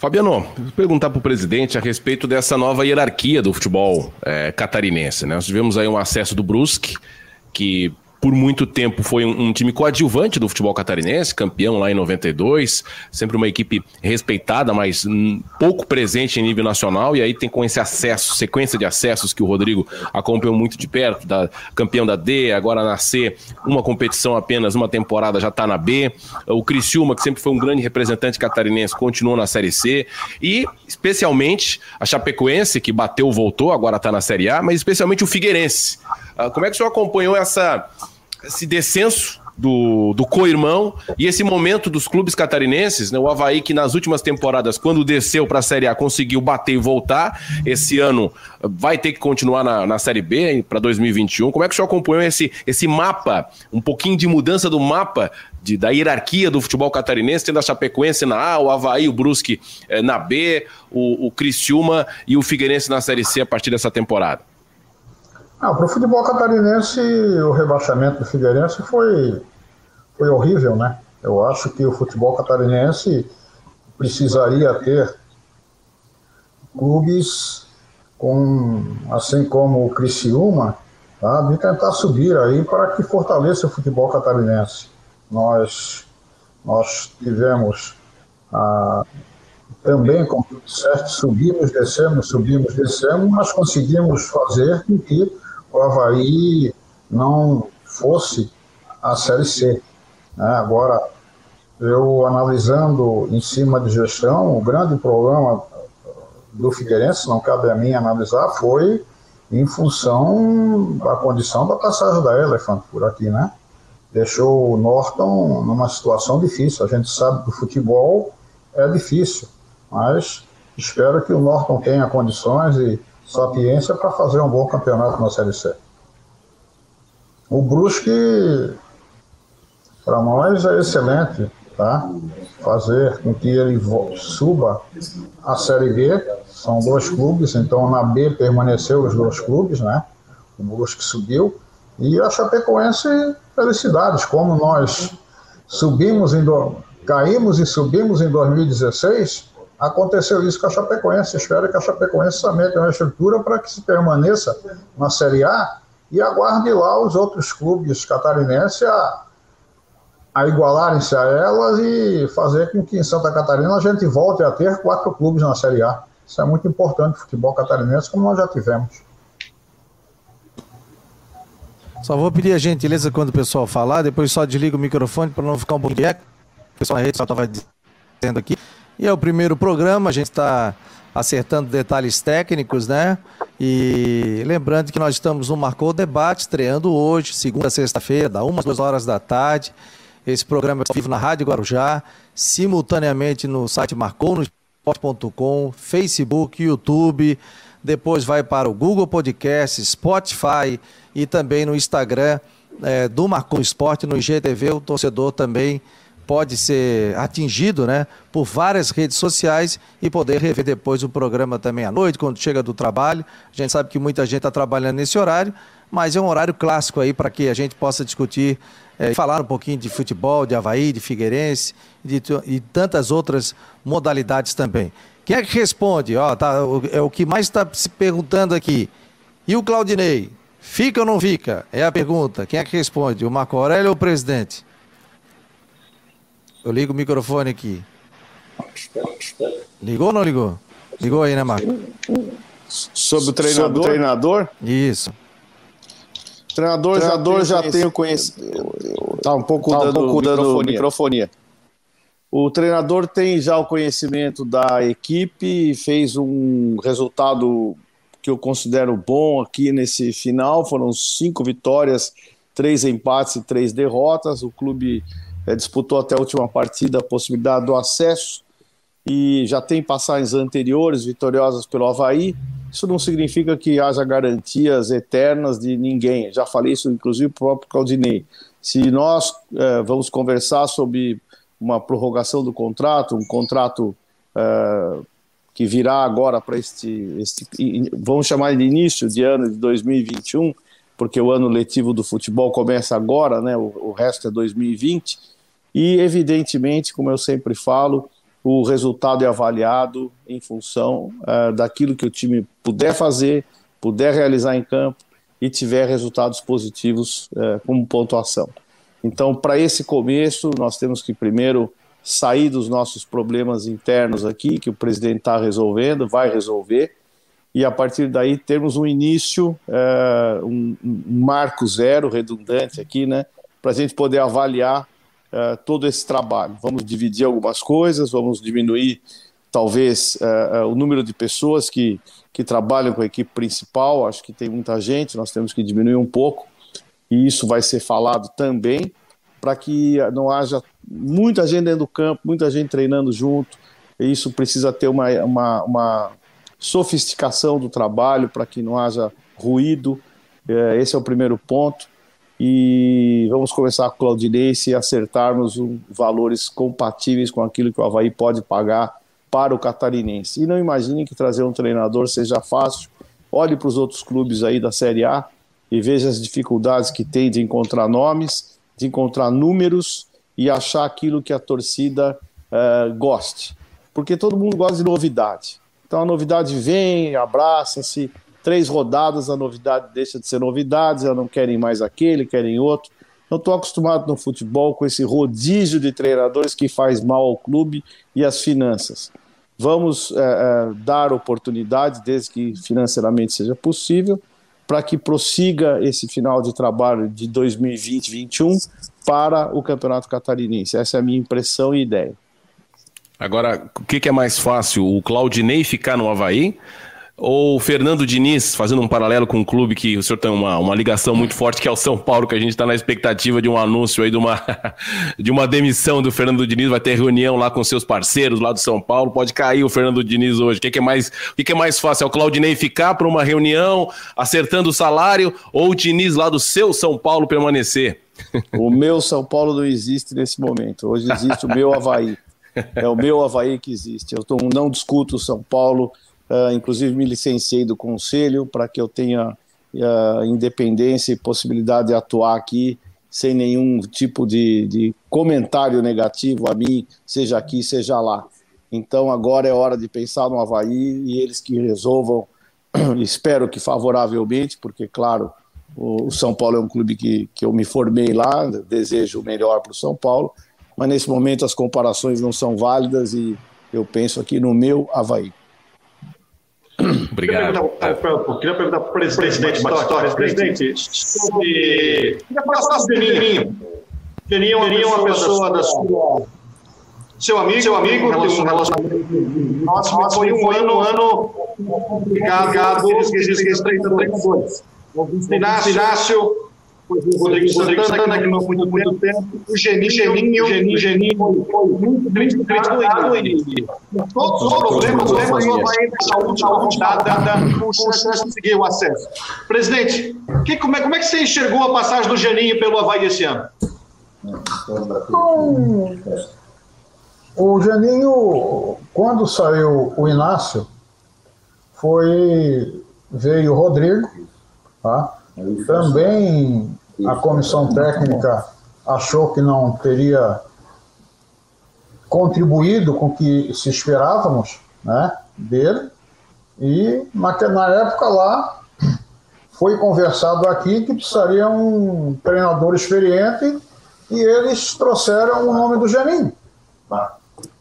Fabiano, perguntar para o presidente a respeito dessa nova hierarquia do futebol é, catarinense. Né? Nós tivemos aí um acesso do Brusque, que por muito tempo foi um, um, time coadjuvante do futebol catarinense, campeão lá em 92, sempre uma equipe respeitada, mas pouco presente em nível nacional, e aí tem com esse acesso, sequência de acessos que o Rodrigo acompanhou muito de perto, da, campeão da D, agora na C, uma competição apenas, uma temporada já está na B, o Criciúma, que sempre foi um grande representante catarinense, continuou na Série C, e especialmente a Chapecoense, que bateu, voltou, agora está na Série A, mas especialmente o Figueirense. Uh, como é que o senhor acompanhou essa esse descenso do, do co-irmão e esse momento dos clubes catarinenses, né? O Havaí que nas últimas temporadas, quando desceu para a Série A, conseguiu bater e voltar. Esse ano vai ter que continuar na, na Série B para 2021. Como é que o senhor acompanhou esse, esse mapa, um pouquinho de mudança do mapa de, da hierarquia do futebol catarinense, tendo a Chapecoense na A, o Havaí, o Brusque eh, na B, o, o Criciúma e o Figueirense na Série C a partir dessa temporada? Ah, para o futebol catarinense, o rebaixamento do Figueirense foi, foi horrível, né? Eu acho que o futebol catarinense precisaria ter clubes com, assim como o Criciúma, tá, de tentar subir aí para que fortaleça o futebol catarinense. Nós, nós tivemos ah, também, como certo, subimos, descemos, subimos, descemos, mas conseguimos fazer com que o Havaí não fosse a Série C. Né? Agora, eu analisando em cima de gestão, o grande problema do Figueirense, não cabe a mim analisar, foi em função da condição da passagem da Elephant por aqui, né? Deixou o Norton numa situação difícil. A gente sabe que o futebol é difícil, mas espero que o Norton tenha condições e sapiência para fazer um bom campeonato na Série C. O Brusque, para nós, é excelente, tá? Fazer com que ele suba a Série B, são dois clubes, então na B permaneceu os dois clubes, né? O Brusque subiu. E a Chapecoense, felicidades, como nós subimos em caímos e subimos em 2016, Aconteceu isso com a Chapecoense. Espero que a Chapecoense também tenha uma estrutura para que se permaneça na Série A e aguarde lá os outros clubes catarinenses a, a igualarem-se a elas e fazer com que em Santa Catarina a gente volte a ter quatro clubes na Série A. Isso é muito importante no futebol catarinense, como nós já tivemos. Só vou pedir a gentileza quando o pessoal falar, depois só desliga o microfone para não ficar um pouco de eco. O pessoal na rede só estava dizendo aqui. E é o primeiro programa, a gente está acertando detalhes técnicos, né? E lembrando que nós estamos no Marcou Debate, estreando hoje, segunda sexta-feira, da uma às duas horas da tarde. Esse programa é vivo na Rádio Guarujá, simultaneamente no site marcounosport.com, Facebook, YouTube, depois vai para o Google Podcast, Spotify e também no Instagram é, do Marcou Esporte no IGTV, o torcedor também pode ser atingido né, por várias redes sociais e poder rever depois o programa também à noite, quando chega do trabalho. A gente sabe que muita gente está trabalhando nesse horário, mas é um horário clássico aí para que a gente possa discutir é, falar um pouquinho de futebol, de Havaí, de Figueirense de, e tantas outras modalidades também. Quem é que responde? Ó, tá, é o que mais está se perguntando aqui. E o Claudinei? Fica ou não fica? É a pergunta. Quem é que responde? O Marco Aurélio ou o presidente? Eu ligo o microfone aqui. Ligou ou não ligou? Ligou aí, né, Marco? Sobre o treinador? Sobre o treinador? Isso. O treinador, treinador já, tem o conhecimento. Está um pouco tá dando, um pouco dando microfonia. microfonia. O treinador tem já o conhecimento da equipe, fez um resultado que eu considero bom aqui nesse final. Foram cinco vitórias, três empates e três derrotas. O clube é, disputou até a última partida a possibilidade do acesso e já tem passagens anteriores vitoriosas pelo Havaí. Isso não significa que haja garantias eternas de ninguém. Já falei isso, inclusive, o próprio Claudinei. Se nós é, vamos conversar sobre uma prorrogação do contrato, um contrato é, que virá agora para este, este, vamos chamar de início de ano de 2021, porque o ano letivo do futebol começa agora, né? O, o resto é 2020. E evidentemente, como eu sempre falo, o resultado é avaliado em função uh, daquilo que o time puder fazer, puder realizar em campo e tiver resultados positivos uh, como pontuação. Então, para esse começo, nós temos que primeiro sair dos nossos problemas internos aqui, que o presidente está resolvendo, vai resolver, e a partir daí termos um início, uh, um, um, marco zero redundante aqui, né, para a gente poder avaliar uh, todo esse trabalho. Vamos dividir algumas coisas, vamos diminuir talvez uh, o número de pessoas que, que trabalham com a equipe principal, acho que tem muita gente, nós temos que diminuir um pouco, e isso vai ser falado também, para que não haja muita gente dentro do campo, muita gente treinando junto, e isso precisa ter uma, uma, uma sofisticação do trabalho para que não haja ruído. É, esse é o primeiro ponto. E vamos começar com o Claudinei se acertarmos um, valores compatíveis com aquilo que o Havaí pode pagar para o catarinense. E não imaginem que trazer um treinador seja fácil. Olhe para os outros clubes aí da Série A e veja as dificuldades que tem de encontrar nomes, de encontrar números e achar aquilo que a torcida uh, goste. Porque todo mundo gosta de novidade. Então a novidade vem, abraça-se. Três rodadas, a novidade deixa de ser novidade, já não querem mais aquele, querem outro. Não estou acostumado no futebol com esse rodízio de treinadores que faz mal ao clube e às finanças. Vamos é, é, dar oportunidade, desde que financeiramente seja possível, para que prossiga esse final de trabalho de 2020-21 para o Campeonato Catarinense. Essa é a minha impressão e ideia. Agora, o que, que, é mais fácil? O Claudinei ficar no Havaí? Ou o Fernando Diniz, fazendo um paralelo com um clube que o senhor tem uma, uma ligação muito forte, que é o São Paulo, que a gente está na expectativa de um anúncio aí de uma, de uma demissão do Fernando Diniz, vai ter reunião lá com seus parceiros lá do São Paulo, pode cair o Fernando Diniz hoje. O que, que é, mais, o que, que é mais fácil? É o Claudinei ficar para uma reunião, acertando o salário, ou o Diniz lá do seu São Paulo permanecer? O meu São Paulo não existe nesse momento. Hoje existe o meu Havaí. É o meu Havaí que existe. Eu tô, não discuto São Paulo, uh, inclusive me licenciei do conselho para que eu tenha uh, independência e possibilidade de atuar aqui sem nenhum tipo de, de comentário negativo a mim, seja aqui, seja lá. Então agora é hora de pensar no Havaí e eles que resolvam, espero que favoravelmente, porque, claro, o São Paulo é um clube que, que eu me formei lá, desejo o melhor para o São Paulo, mas nesse momento as comparações não são válidas e eu penso aqui no meu Havaí. Obrigado. Eu queria perguntar para o presidente, Batistotti, presidente, sobre... Queria falar sobre o Geninho. Geninho é uma pessoa da sua... Seu amigo, seu amigo, tem um relacionamento próximo, foi um ano, um ano complicado, eles que treinadores. Inácio, o Rodrigo Santana, que não foi muito tempo, o Geninho, Geninho, Geninho, Geninho foi muito criticado e todos os problemas, vai essa última rodada, o Santos conseguiu o acesso. Presidente, que, como, é, como é que você enxergou a passagem do Geninho pelo Havaí esse ano? O Geninho, quando saiu o Inácio, foi veio o Rodrigo, tá? também a comissão técnica achou que não teria contribuído com o que se esperávamos né, dele, e na, época lá foi conversado aqui que precisaria um treinador experiente e eles trouxeram o nome do Geninho.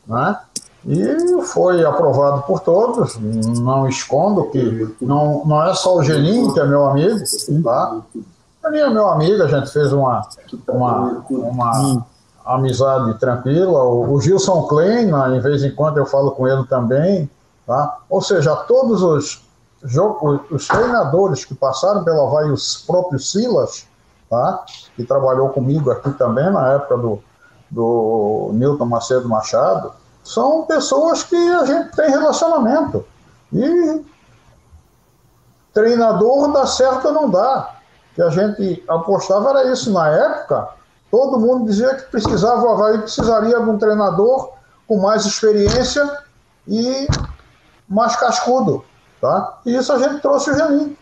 Né? E foi aprovado por todos, não escondo que não, não é só o Geninho que é meu amigo, tá? Geninho é meu amigo, a gente fez uma, uma, uma amizade tranquila. O, o Gilson Klein, né, em vez em quando eu falo com ele também, tá? Ou seja, todos os, os treinadores que passaram pela Havaí, os próprios Silas, tá? que trabalhou comigo aqui também na época do, do Newton Macedo Machado, são pessoas que a gente tem relacionamento. E treinador dá certo ou não dá. Que a gente apostava era isso. Na época, todo mundo dizia que precisava, o precisaria de um treinador com mais experiência e mais cascudo. Tá? E isso a gente trouxe o Janin.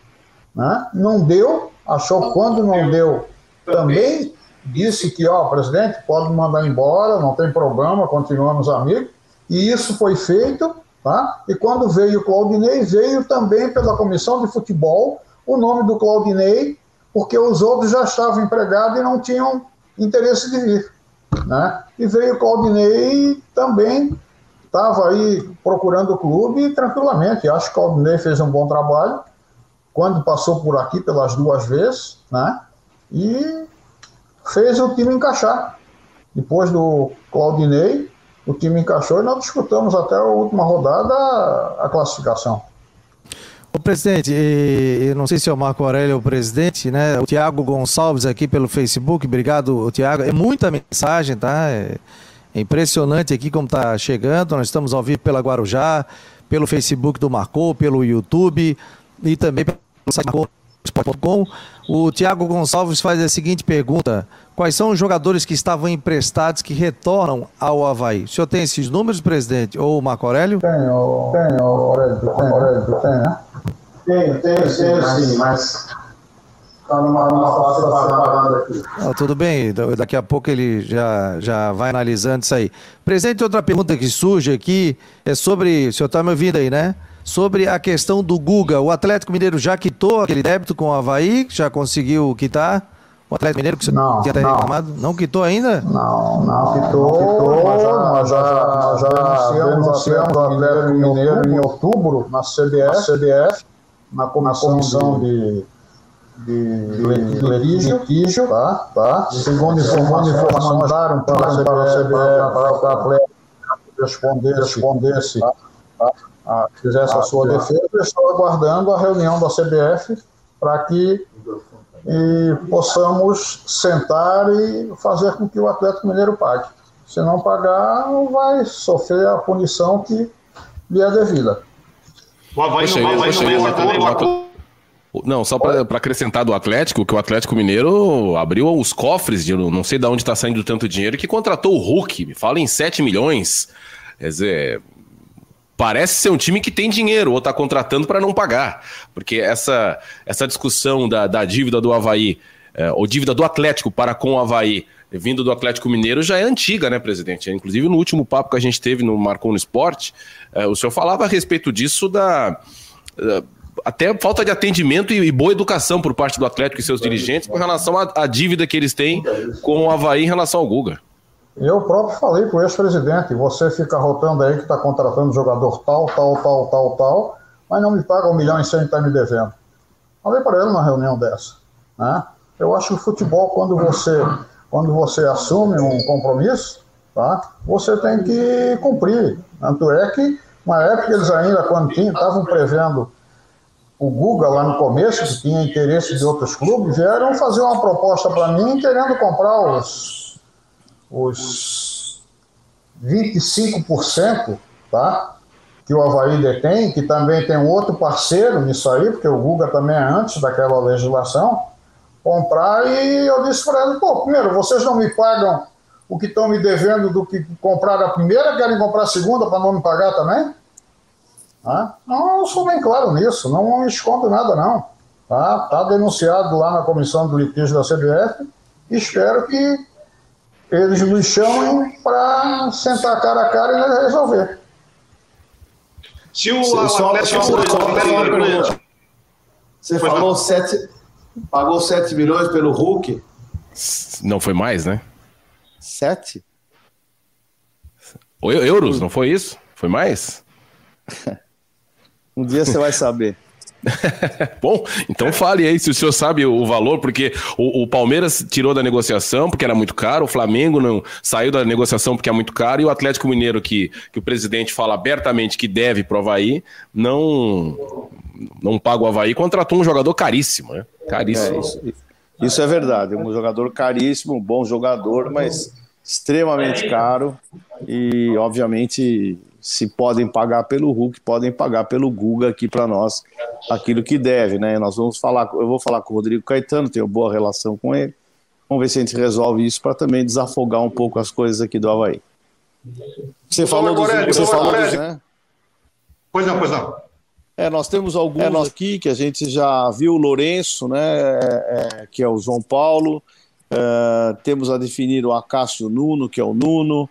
Né? Não deu, achou quando não deu, também disse que, ó, presidente, pode mandar embora, não tem problema, continuamos amigos. E isso foi feito, tá? E quando veio o Claudinei, veio também pela comissão de futebol o nome do Claudinei, porque os outros já estavam empregados e não tinham interesse de vir, né? E veio o Claudinei também estava aí procurando o clube tranquilamente. Acho que o Claudinei fez um bom trabalho quando passou por aqui pelas duas vezes, né? E fez o time encaixar. Depois do Claudinei, o time encaixou e nós disputamos até a última rodada a classificação. O presidente, eu não sei se é o Marco Aurélio o presidente, né? O Tiago Gonçalves aqui pelo Facebook, obrigado, Tiago. É muita mensagem, tá? É, impressionante aqui como está chegando. Nós estamos ao vivo pela Guarujá, pelo Facebook do Marcou, pelo YouTube e também pelo site marcou.com. O Tiago Gonçalves faz a seguinte pergunta: Quais são os jogadores que estavam emprestados que retornam ao Havaí? O senhor tem esses números, presidente? Ou o Marco Aurélio? Tenho, tenho, Aurélio, tem, Aurélio, tem, né? Tenho, tenho, tenho sim, mas está numa, numa fase aqui. Ah, tudo bem, daqui a pouco ele já, já vai analisando isso aí. Presidente, outra pergunta que surge aqui é sobre, o senhor está me ouvindo aí, né? Sobre a questão do Guga. O Atlético Mineiro já quitou aquele débito com o Havaí, já conseguiu quitar? O Atlético Mineiro que você não, tinha até não. reclamado? Não quitou ainda? Não, não quitou. quitou nós já, nós já, nós já denunciamos o Atlético Mineiro em outubro na CBF, na, CBF, na comissão de, de, de, de litígio, tá, tá. Segundo informação mandaram para a CBF, para o Atlético responder, respondesse, tá, tá, a, fizesse a sua defesa. Eu estou aguardando a reunião da CBF para que e possamos sentar e fazer com que o Atlético Mineiro pague. Se não pagar, vai sofrer a punição que lhe é devida. O Havaí não, vai não, não, só para acrescentar do Atlético, que o Atlético Mineiro abriu os cofres, de, não sei de onde está saindo tanto dinheiro, que contratou o Hulk, me fala em 7 milhões. Quer dizer, parece ser um time que tem dinheiro ou está contratando para não pagar. Porque essa, essa discussão da, da dívida do Havaí, é, ou dívida do Atlético para com o Havaí, vindo do Atlético Mineiro, já é antiga, né, presidente? Inclusive, no último papo que a gente teve no Marcou no Esporte, é, o senhor falava a respeito disso da. da até falta de atendimento e, e, boa educação por parte do Atlético e seus dirigentes com relação à, à dívida que eles têm com o Havaí em relação ao Guga. Eu próprio falei para o ex-presidente, você fica rotando aí que está contratando jogador tal, tal, tal, tal, tal, mas não me paga um milhão e cem que está me devendo. Falei para ele numa reunião dessa. Né? Eu acho que o futebol, quando você, quando você assume um compromisso, tá? você tem que cumprir. Tanto é que, na época, eles ainda, quando estavam prevendo o Guga lá no começo, que tinha interesse de outros clubes, vieram fazer uma proposta para mim querendo comprar os, os 25%, tá? Que o Havaí detém, que também tem outro parceiro nisso aí, porque o Guga também é antes daquela legislação, comprar e eu disse para ele, pô, primeiro, vocês não me pagam o que estão me devendo do que compraram a primeira, querem comprar a segunda para não me pagar também? Tá? Não, eu sou bem claro nisso, não escondo nada não. Tá, tá denunciado lá na comissão do litígio da CBF espero que eles nos chamem para sentar cara a cara e resolver. Se o só, só, só, só Você falou sete, pagou 7 milhões pelo Hulk? Não foi mais, né? Sete? Euros, não foi isso? Foi mais? um dia você vai saber. Bom, então fale aí se o senhor sabe o valor, porque o, o, Palmeiras tirou da negociação porque era muito caro, o Flamengo não saiu da negociação porque é muito caro, e o Atlético Mineiro, que, que o presidente fala abertamente que deve pro Havaí, não, não paga o Havaí, contratou um jogador caríssimo, né? Caríssimo. É, isso, isso é verdade, um jogador caríssimo, um bom jogador, mas extremamente caro e, obviamente, se podem pagar pelo Hulk, podem pagar pelo Guga aqui para nós aquilo que deve, né? Nós vamos falar, eu vou falar com o Rodrigo Caetano, tenho boa relação com ele. Vamos ver se a gente resolve isso para também desafogar um pouco as coisas aqui do Havaí. Você falou dos, você falou dos, né? Pois não, pois não. É, nós temos alguns é, nós... aqui que a gente já viu, o Lourenço, né, é, é, que é o João Paulo, é, temos a definir o Acácio Nuno, que é o Nuno,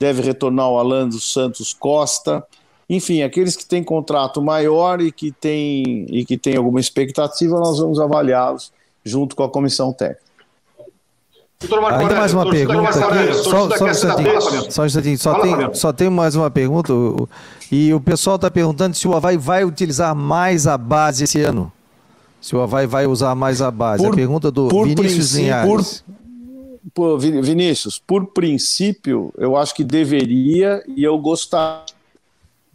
deve retornar o Alan dos Santos Costa. Enfim, aqueles que têm contrato maior e que têm, e que têm alguma expectativa, nós vamos avaliá-los junto com a comissão técnica. Ainda mais uma pergunta aqui. Só, só, um instantinho, só um instantinho. Só tem, só tem mais uma pergunta. E o pessoal está perguntando se o Havaí vai utilizar mais a base esse ano. Se o Havaí vai usar mais a base. Por, a pergunta do Vinícius Linhares. Por, Pô, Vinícius, por princípio, eu acho que deveria e eu gostaria.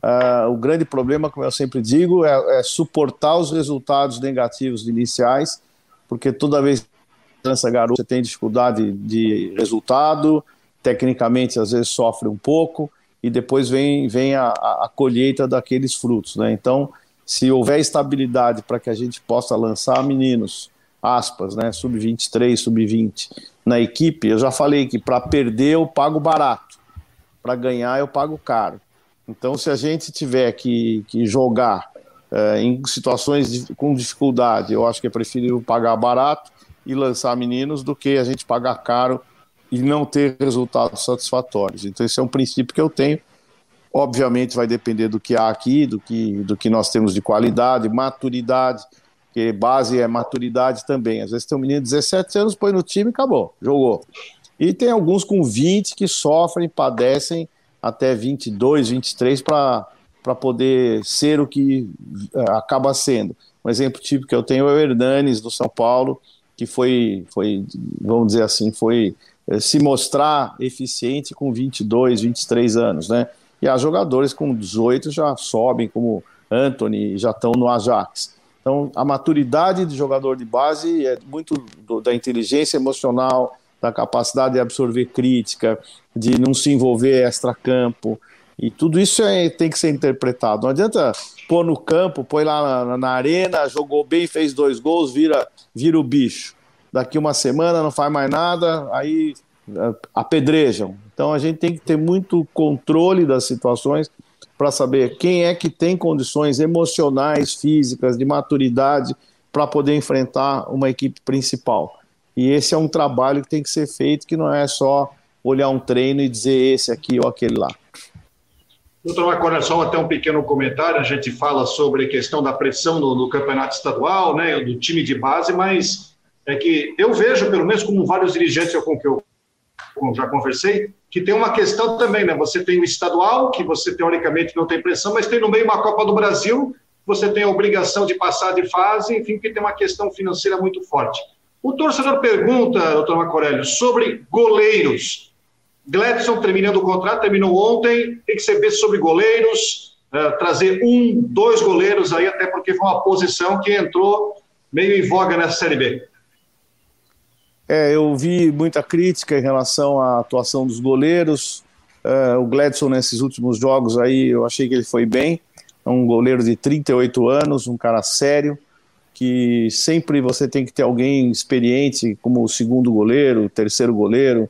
Uh, o grande problema, como eu sempre digo, é, é, suportar os resultados negativos iniciais, porque toda vez que essa garota tem dificuldade de resultado, tecnicamente às vezes sofre um pouco, e depois vem, vem a, a, a colheita daqueles frutos. Né? Então, se houver estabilidade para que a gente possa lançar meninos aspas, né, sub-23, sub-20 na equipe, eu já falei que para perder eu pago barato, para ganhar eu pago caro. Então, se a gente tiver que, que jogar é, em situações de, com dificuldade, eu acho que é preferível pagar barato e lançar meninos do que a gente pagar caro e não ter resultados satisfatórios. Então, esse é um princípio que eu tenho. Obviamente, vai depender do que há aqui, do que, do que nós temos de qualidade, maturidade porque base é maturidade também. Às vezes tem um menino de 17 anos, põe no time e acabou, jogou. E tem alguns com 20 que sofrem, padecem até 22, 23 para poder ser o que é, acaba sendo. Um exemplo típico que eu tenho é o Hernanes, do São Paulo, que foi, foi vamos dizer assim, foi é, se mostrar eficiente com 22, 23 anos, né? E há jogadores com 18 já sobem, como Anthony, já estão no Ajax. Então, a maturidade de jogador de base é muito do, da inteligência emocional, da capacidade de absorver crítica, de não se envolver extra-campo. E tudo isso é, tem que ser interpretado. Não adianta pôr no campo, põe lá na, na, arena, jogou bem, fez dois gols, vira, vira o bicho. Daqui uma semana não faz mais nada, aí é, apedrejam. Então a gente tem que ter muito controle das situações para saber quem é que tem condições emocionais, físicas, de maturidade para poder enfrentar uma equipe principal. E esse é um trabalho que tem que ser feito, que não é só olhar um treino e dizer esse aqui ou aquele lá. Doutor Macoré, só até um pequeno comentário, a gente fala sobre a questão da pressão no, no, campeonato estadual, né, do time de base, mas é que eu vejo, pelo menos como vários dirigentes com que eu já conversei, que tem uma questão também, né? Você tem o estadual, que você teoricamente não tem pressão, mas tem no meio uma Copa do Brasil, você tem a obrigação de passar de fase, enfim, que tem uma questão financeira muito forte. O torcedor pergunta, doutor Macorélio, sobre goleiros. Gladson terminando o contrato, terminou ontem, tem que ser sobre goleiros. é, trazer um, dois goleiros aí, até porque foi uma posição que entrou meio em voga nessa Série B. É, eu vi muita crítica em relação à atuação dos goleiros. Uh, o Gladson, nesses últimos jogos aí, eu achei que ele foi bem. É um goleiro de 38 anos, um cara sério, que sempre você tem que ter alguém experiente como o segundo goleiro, o terceiro goleiro,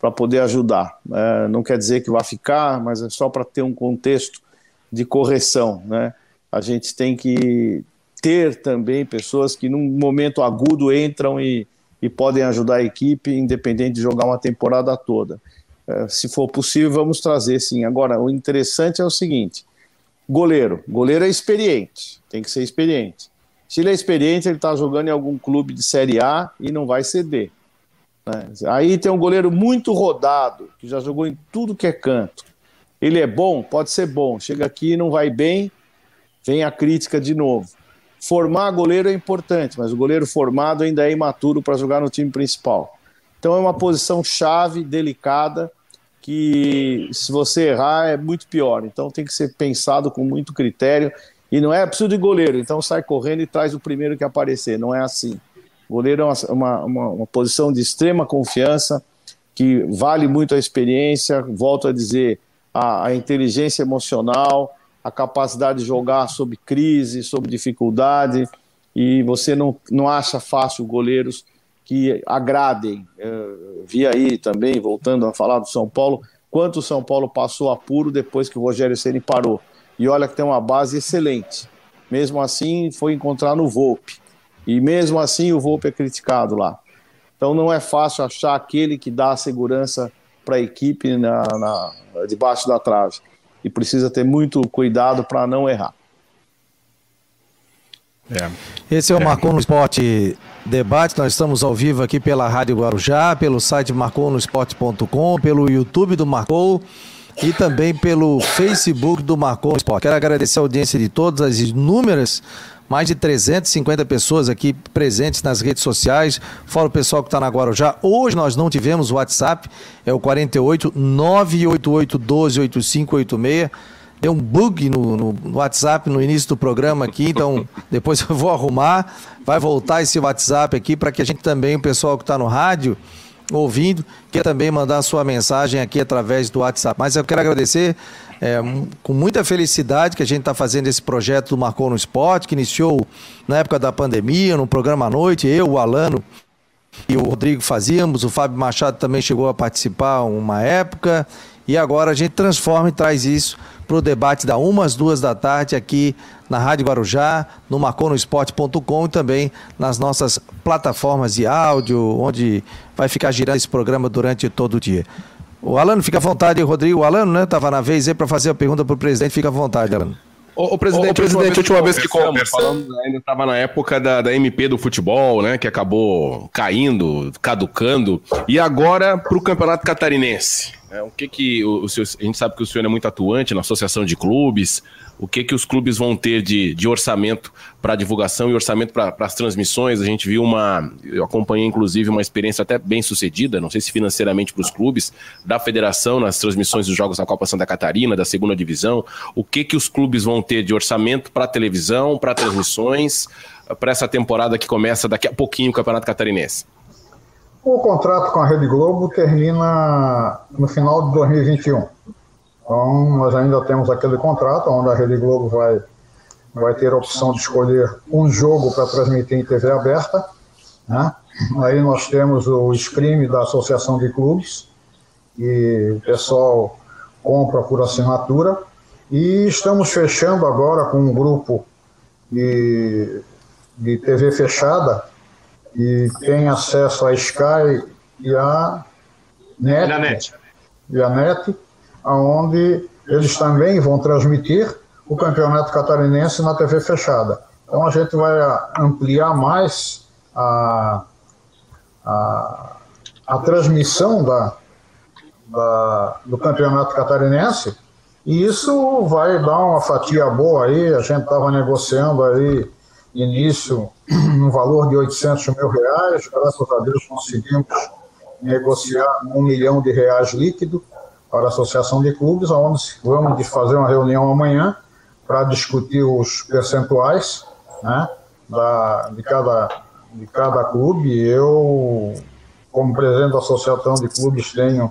para poder ajudar. É, não quer dizer que vai ficar, mas é só para ter um contexto de correção. Né? A gente tem que ter também pessoas que, num momento agudo, entram e, e podem ajudar a equipe, independente de jogar uma temporada toda. É, se for possível, vamos trazer sim. Agora, o interessante é o seguinte: goleiro. Goleiro é experiente, tem que ser experiente. Se ele é experiente, ele está jogando em algum clube de Série A e não vai ceder. Né? Aí tem um goleiro muito rodado, que já jogou em tudo que é canto. Ele é bom? Pode ser bom. Chega aqui e não vai bem, vem a crítica de novo. Formar goleiro é importante, mas o goleiro formado ainda é imaturo para jogar no time principal. Então é uma posição chave, delicada, que se você errar é muito pior. Então tem que ser pensado com muito critério. E não é preciso de goleiro, então sai correndo e traz o primeiro que aparecer. Não é assim. Goleiro é uma, uma, uma posição de extrema confiança, que vale muito a experiência, volto a dizer, a, a inteligência emocional, a capacidade de jogar sob crise, sob dificuldade, e você não, não acha fácil goleiros que agradem. Eu vi aí também, voltando a falar do São Paulo, quanto o São Paulo passou apuro depois que o Rogério Ceni parou. E olha que tem uma base excelente. Mesmo assim, foi encontrar no Volpe. E mesmo assim o Volpe é criticado lá. Então não é fácil achar aquele que dá a segurança para a equipe na, na, debaixo da trave. E precisa ter muito cuidado para não errar. É. Esse é o Marcou no Esporte Debate. Nós estamos ao vivo aqui pela Rádio Guarujá, pelo site marconosport.com, pelo YouTube do Marcou e também pelo Facebook do Marcou Esporte. Quero agradecer a audiência de todas as inúmeras mais de 350 pessoas aqui presentes nas redes sociais, fora o pessoal que está na Guarujá. Hoje nós não tivemos WhatsApp, é o 48 988 12 8586. Deu um bug no, no, WhatsApp no início do programa aqui, então depois eu vou arrumar. Vai voltar esse WhatsApp aqui para que a gente também, o pessoal que está no rádio, ouvindo, quer também mandar sua mensagem aqui através do WhatsApp. Mas eu quero agradecer é, com muita felicidade que a gente está fazendo esse projeto do Marcou no Esporte, que iniciou na época da pandemia, no programa à noite, eu, o Alano e o Rodrigo fazíamos, o Fábio Machado também chegou a participar uma época, e agora a gente transforma e traz isso para o debate da uma às duas da tarde aqui na Rádio Guarujá, no marconosport.com e também nas nossas plataformas de áudio, onde vai ficar girando esse programa durante todo o dia. O Alano, fica à vontade, Rodrigo. O Alano, né? Estava na vez aí para fazer a pergunta para o presidente. Fica à vontade, Alano. O, o presidente, o, presidente, última vez que conversamos, ainda estava na época da, da MP do futebol, né? Que acabou caindo, caducando. E agora para o Campeonato Catarinense. É, o que que o, o senhor, a gente sabe que o senhor é muito atuante na associação de clubes. O que que os clubes vão ter de, de orçamento para divulgação e orçamento para as transmissões? A gente viu uma, eu acompanhei inclusive uma experiência até bem sucedida, não sei se financeiramente para os clubes da federação nas transmissões dos jogos da Copa Santa Catarina, da segunda divisão. O que que os clubes vão ter de orçamento para televisão, para transmissões, para essa temporada que começa daqui a pouquinho o Campeonato Catarinense? O contrato com a Rede Globo termina no final de 2021. Então, nós ainda temos aquele contrato onde a Rede Globo vai, vai ter a opção de escolher um jogo para transmitir em TV aberta. Né? Aí nós temos o Scream da Associação de Clubes, e o pessoal compra por assinatura. E estamos fechando agora com um grupo de, de TV fechada, e tem acesso a Sky e a NET, e a NET, e a NET onde eles também vão transmitir o Campeonato Catarinense na TV fechada. Então a gente vai ampliar mais a, a, a transmissão da, da, do Campeonato Catarinense e isso vai dar uma fatia boa aí. A gente estava negociando aí início no valor de 800 mil reais. Graças a Deus conseguimos negociar um milhão de reais líquido para a Associação de Clubes, onde vamos fazer uma reunião amanhã para discutir os percentuais né, da, de, cada, de cada clube. Eu, como presidente da Associação de Clubes, tenho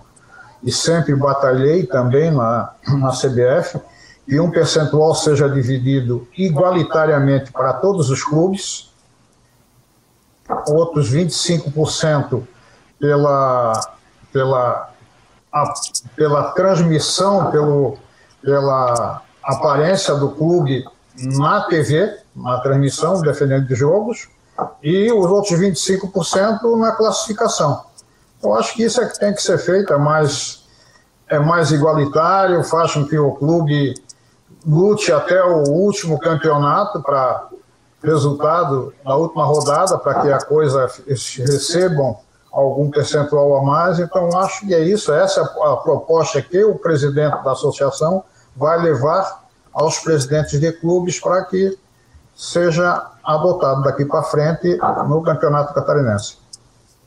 e sempre batalhei também na, na CBF que um percentual seja dividido igualitariamente para todos os clubes, outros 25% pela, pela, a, pela transmissão, pelo, pela aparência do clube na TV, na transmissão, defendendo de jogos, e os outros 25% na classificação. Eu acho que isso é que tem que ser feito, é mais, é mais igualitário, faz com que o clube lute até o último campeonato para resultado na última rodada, para que a coisa recebam algum percentual a mais. Então, acho que é isso. Essa é a proposta que o presidente da associação vai levar aos presidentes de clubes para que seja adotado daqui para frente no campeonato catarinense.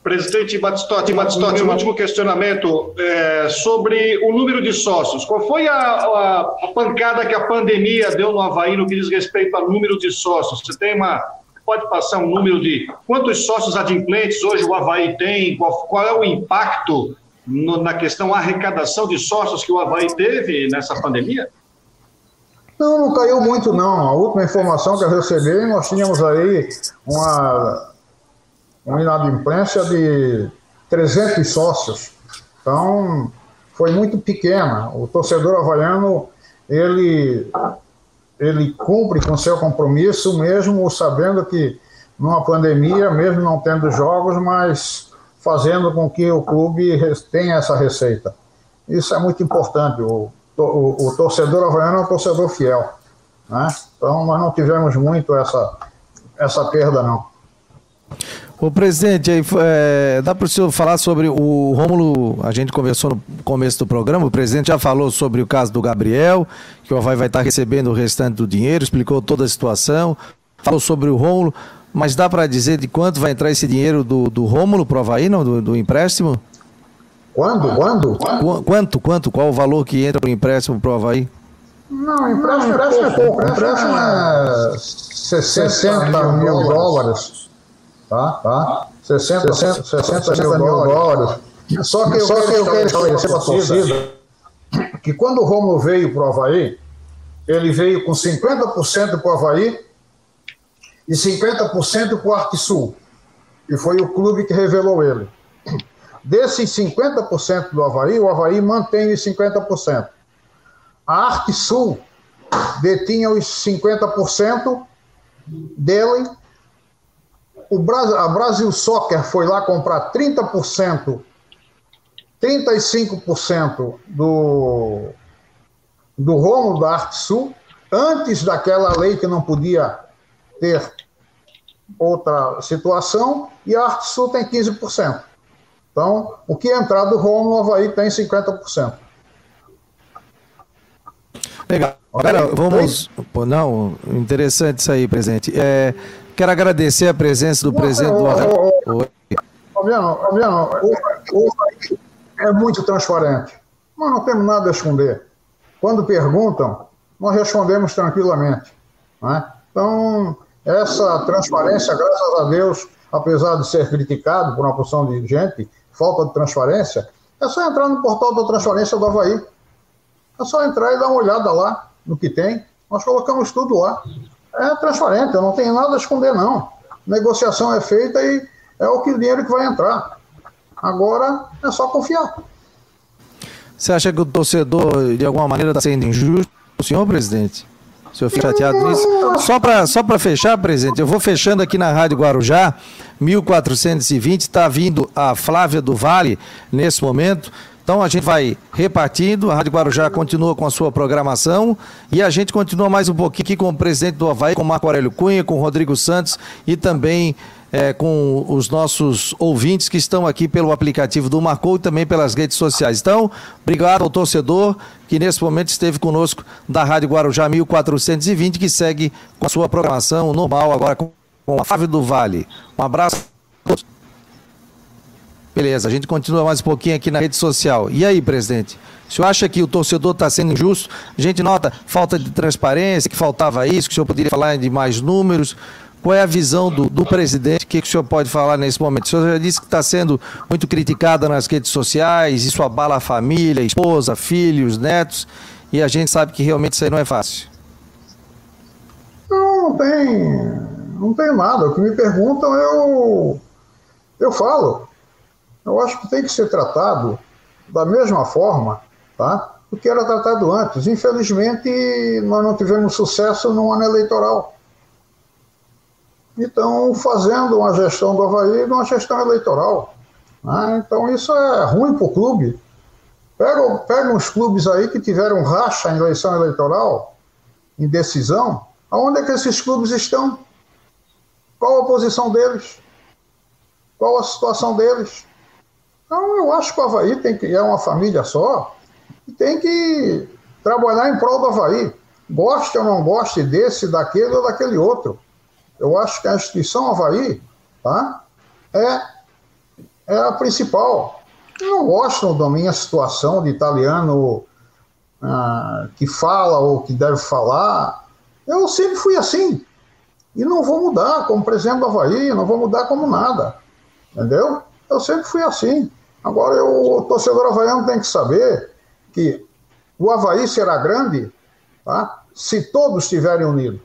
Presidente Batistotti, Batistotti, um último questionamento é, sobre o número de sócios. Qual foi a, a, a, pancada que a pandemia deu no Havaí no que diz respeito ao número de sócios? Você tem uma. Pode passar um número de quantos sócios adimplentes hoje o Havaí tem? Qual, qual é o impacto no, na questão arrecadação de sócios que o Havaí teve nessa pandemia? Não, não caiu muito, não. A última informação que eu recebi, nós tínhamos aí uma uma inadimplência de 300 sócios. Então, foi muito pequena. O torcedor havaiano, ele, ele cumpre com seu compromisso, mesmo sabendo que numa pandemia, mesmo não tendo jogos, mas fazendo com que o clube tenha essa receita. Isso é muito importante. O, o, o torcedor havaiano é um torcedor fiel. Né? Então, nós não tivemos muito essa, essa perda, não. O presidente, é, dá para o senhor falar sobre o Rômulo, a gente conversou no começo do programa, o presidente já falou sobre o caso do Gabriel, que o Havaí vai estar recebendo o restante do dinheiro, explicou toda a situação, falou sobre o Rômulo, mas dá para dizer de quanto vai entrar esse dinheiro do, do Rômulo para o Havaí, não, do, do empréstimo? Quando? Quando? Qu quanto, quanto? Qual o valor que entra para o empréstimo para o Havaí? Não, empréstimo, empréstimo é pouco, empréstimo é 60 mil dólares tá? tá? 60, 60, 60, 60 mil dólares. Só que eu Só quero, que eu quero esclarecer para a torcida que quando o Romulo veio para o Havaí, ele veio com 50% para o Havaí e 50% para o Arte Sul, que foi o clube que revelou ele. Desses 50% do Havaí, o Havaí mantém os 50%. A Arte Sul detinha os 50% dele o Brasil, a Brasil Soccer foi lá comprar 30%, 35% do, do Romo da Arte Sul, antes daquela lei que não podia ter outra situação, e a Arte Sul tem 15%. Então, o que entrar do Romo, no Havaí tem 50%. Legal. Agora, vamos. Não, interessante isso aí, presidente. É, Quero agradecer a presença do presidente do Fabiano, Fabiano, é muito transparente. Nós não temos nada a esconder. Quando perguntam, nós respondemos tranquilamente. Né? Então, essa transparência, graças a Deus, apesar de ser criticado por uma porção de gente, falta de transparência, é só entrar no portal da transparência do Havaí. É só entrar e dar uma olhada lá no que tem. Nós colocamos tudo lá é transparente, eu não tenho nada a esconder, não. Negociação é feita e é o que o dinheiro que vai entrar. Agora é só confiar. Você acha que o torcedor, de alguma maneira, está sendo injusto, senhor presidente? O senhor fica chateado nisso? Só para só fechar, presidente, eu vou fechando aqui na Rádio Guarujá, 1420, está vindo a Flávia do Vale nesse momento. Então a gente vai repartindo, a Rádio Guarujá continua com a sua programação e a gente continua mais um pouquinho aqui com o presidente do Havaí, com Marco Aurélio Cunha, com Rodrigo Santos e também é, com os nossos ouvintes que estão aqui pelo aplicativo do Marcou e também pelas redes sociais. Então, obrigado ao torcedor que nesse momento esteve conosco da Rádio Guarujá 1420, que segue com a sua programação normal agora com a Flávio do Vale. Um abraço a todos. Beleza, a gente continua mais um pouquinho aqui na rede social. E aí, presidente? O senhor acha que o torcedor está sendo injusto? A gente nota falta de transparência, que faltava isso, que o senhor poderia falar de mais números. Qual é a visão do, do presidente? O que, que, o senhor pode falar nesse momento? O senhor já disse que está sendo muito criticada nas redes sociais, isso abala a família, esposa, filhos, netos, e a gente sabe que realmente isso aí não é fácil. Não, não tem, não tem nada. O que me perguntam, eu, eu falo. Eu acho que tem que ser tratado da mesma forma tá? do que era tratado antes. Infelizmente, nós não tivemos sucesso no ano eleitoral. Então, fazendo uma gestão do Havaí uma gestão eleitoral. Né? Então, isso é ruim para o clube. Pega, pega uns clubes aí que tiveram racha em eleição eleitoral, em decisão, aonde é que esses clubes estão? Qual a posição deles? Qual a situação deles? Então, eu acho que o Havaí tem que, é uma família só, e tem que trabalhar em prol do Havaí. Goste ou não goste desse, daquele ou daquele outro. Eu acho que a instituição Havaí tá, é, é a principal. Não gostam da minha situação de italiano ah, que fala ou que deve falar. Eu sempre fui assim. E não vou mudar como presidente do Havaí, não vou mudar como nada. Entendeu? Eu sempre fui assim. Agora, o torcedor havaiano tem que saber que o Havaí será grande tá? se todos estiverem unidos.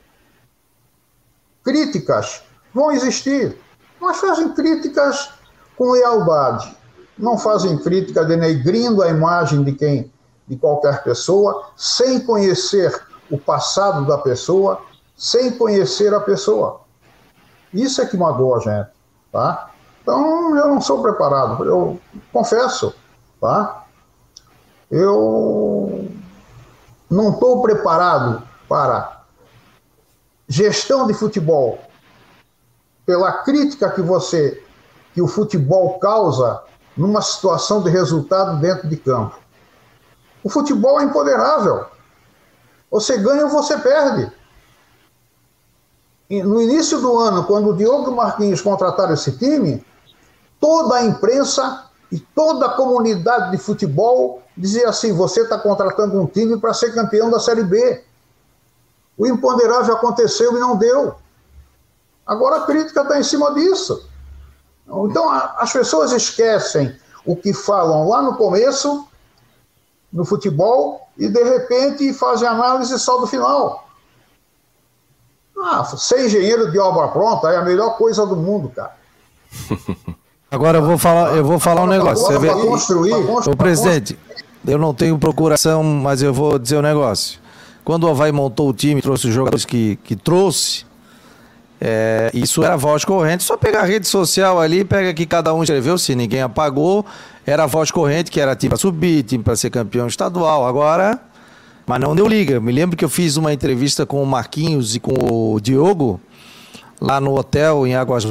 Críticas vão existir, mas fazem críticas com lealdade. Não fazem crítica denegrindo a imagem de quem, de qualquer pessoa, sem conhecer o passado da pessoa, sem conhecer a pessoa. Isso é que magoa a gente, tá? Então, eu não sou preparado, eu confesso, tá? Eu não estou preparado para gestão de futebol pela crítica que você que o futebol causa numa situação de resultado dentro de campo. O futebol é empoderável. Você ganha ou você perde. E no início do ano, quando o Diogo Marquinhos contrataram esse time, toda a imprensa e toda a comunidade de futebol dizia assim: você está contratando um time para ser campeão da Série B. O imponderável aconteceu e não deu. Agora a crítica está em cima disso. Então as pessoas esquecem o que falam lá no começo, no futebol, e de repente fazem análise só do final. Ah, ser engenheiro de obra pronta é a melhor coisa do mundo, cara. Agora eu vou falar, eu vou falar um negócio. Você vê, o presidente, eu não tenho procuração, mas eu vou dizer um negócio. Quando o Havaí montou o time, trouxe os jogadores que, que trouxe, é, isso era voz corrente. Só pegar a rede social ali, pega que cada um escreveu, se ninguém apagou, era voz corrente, que era time para subir, time para ser campeão estadual. Agora, mas não deu liga. Me lembro que eu fiz uma entrevista com o Marquinhos e com o Diogo, lá no hotel em Águas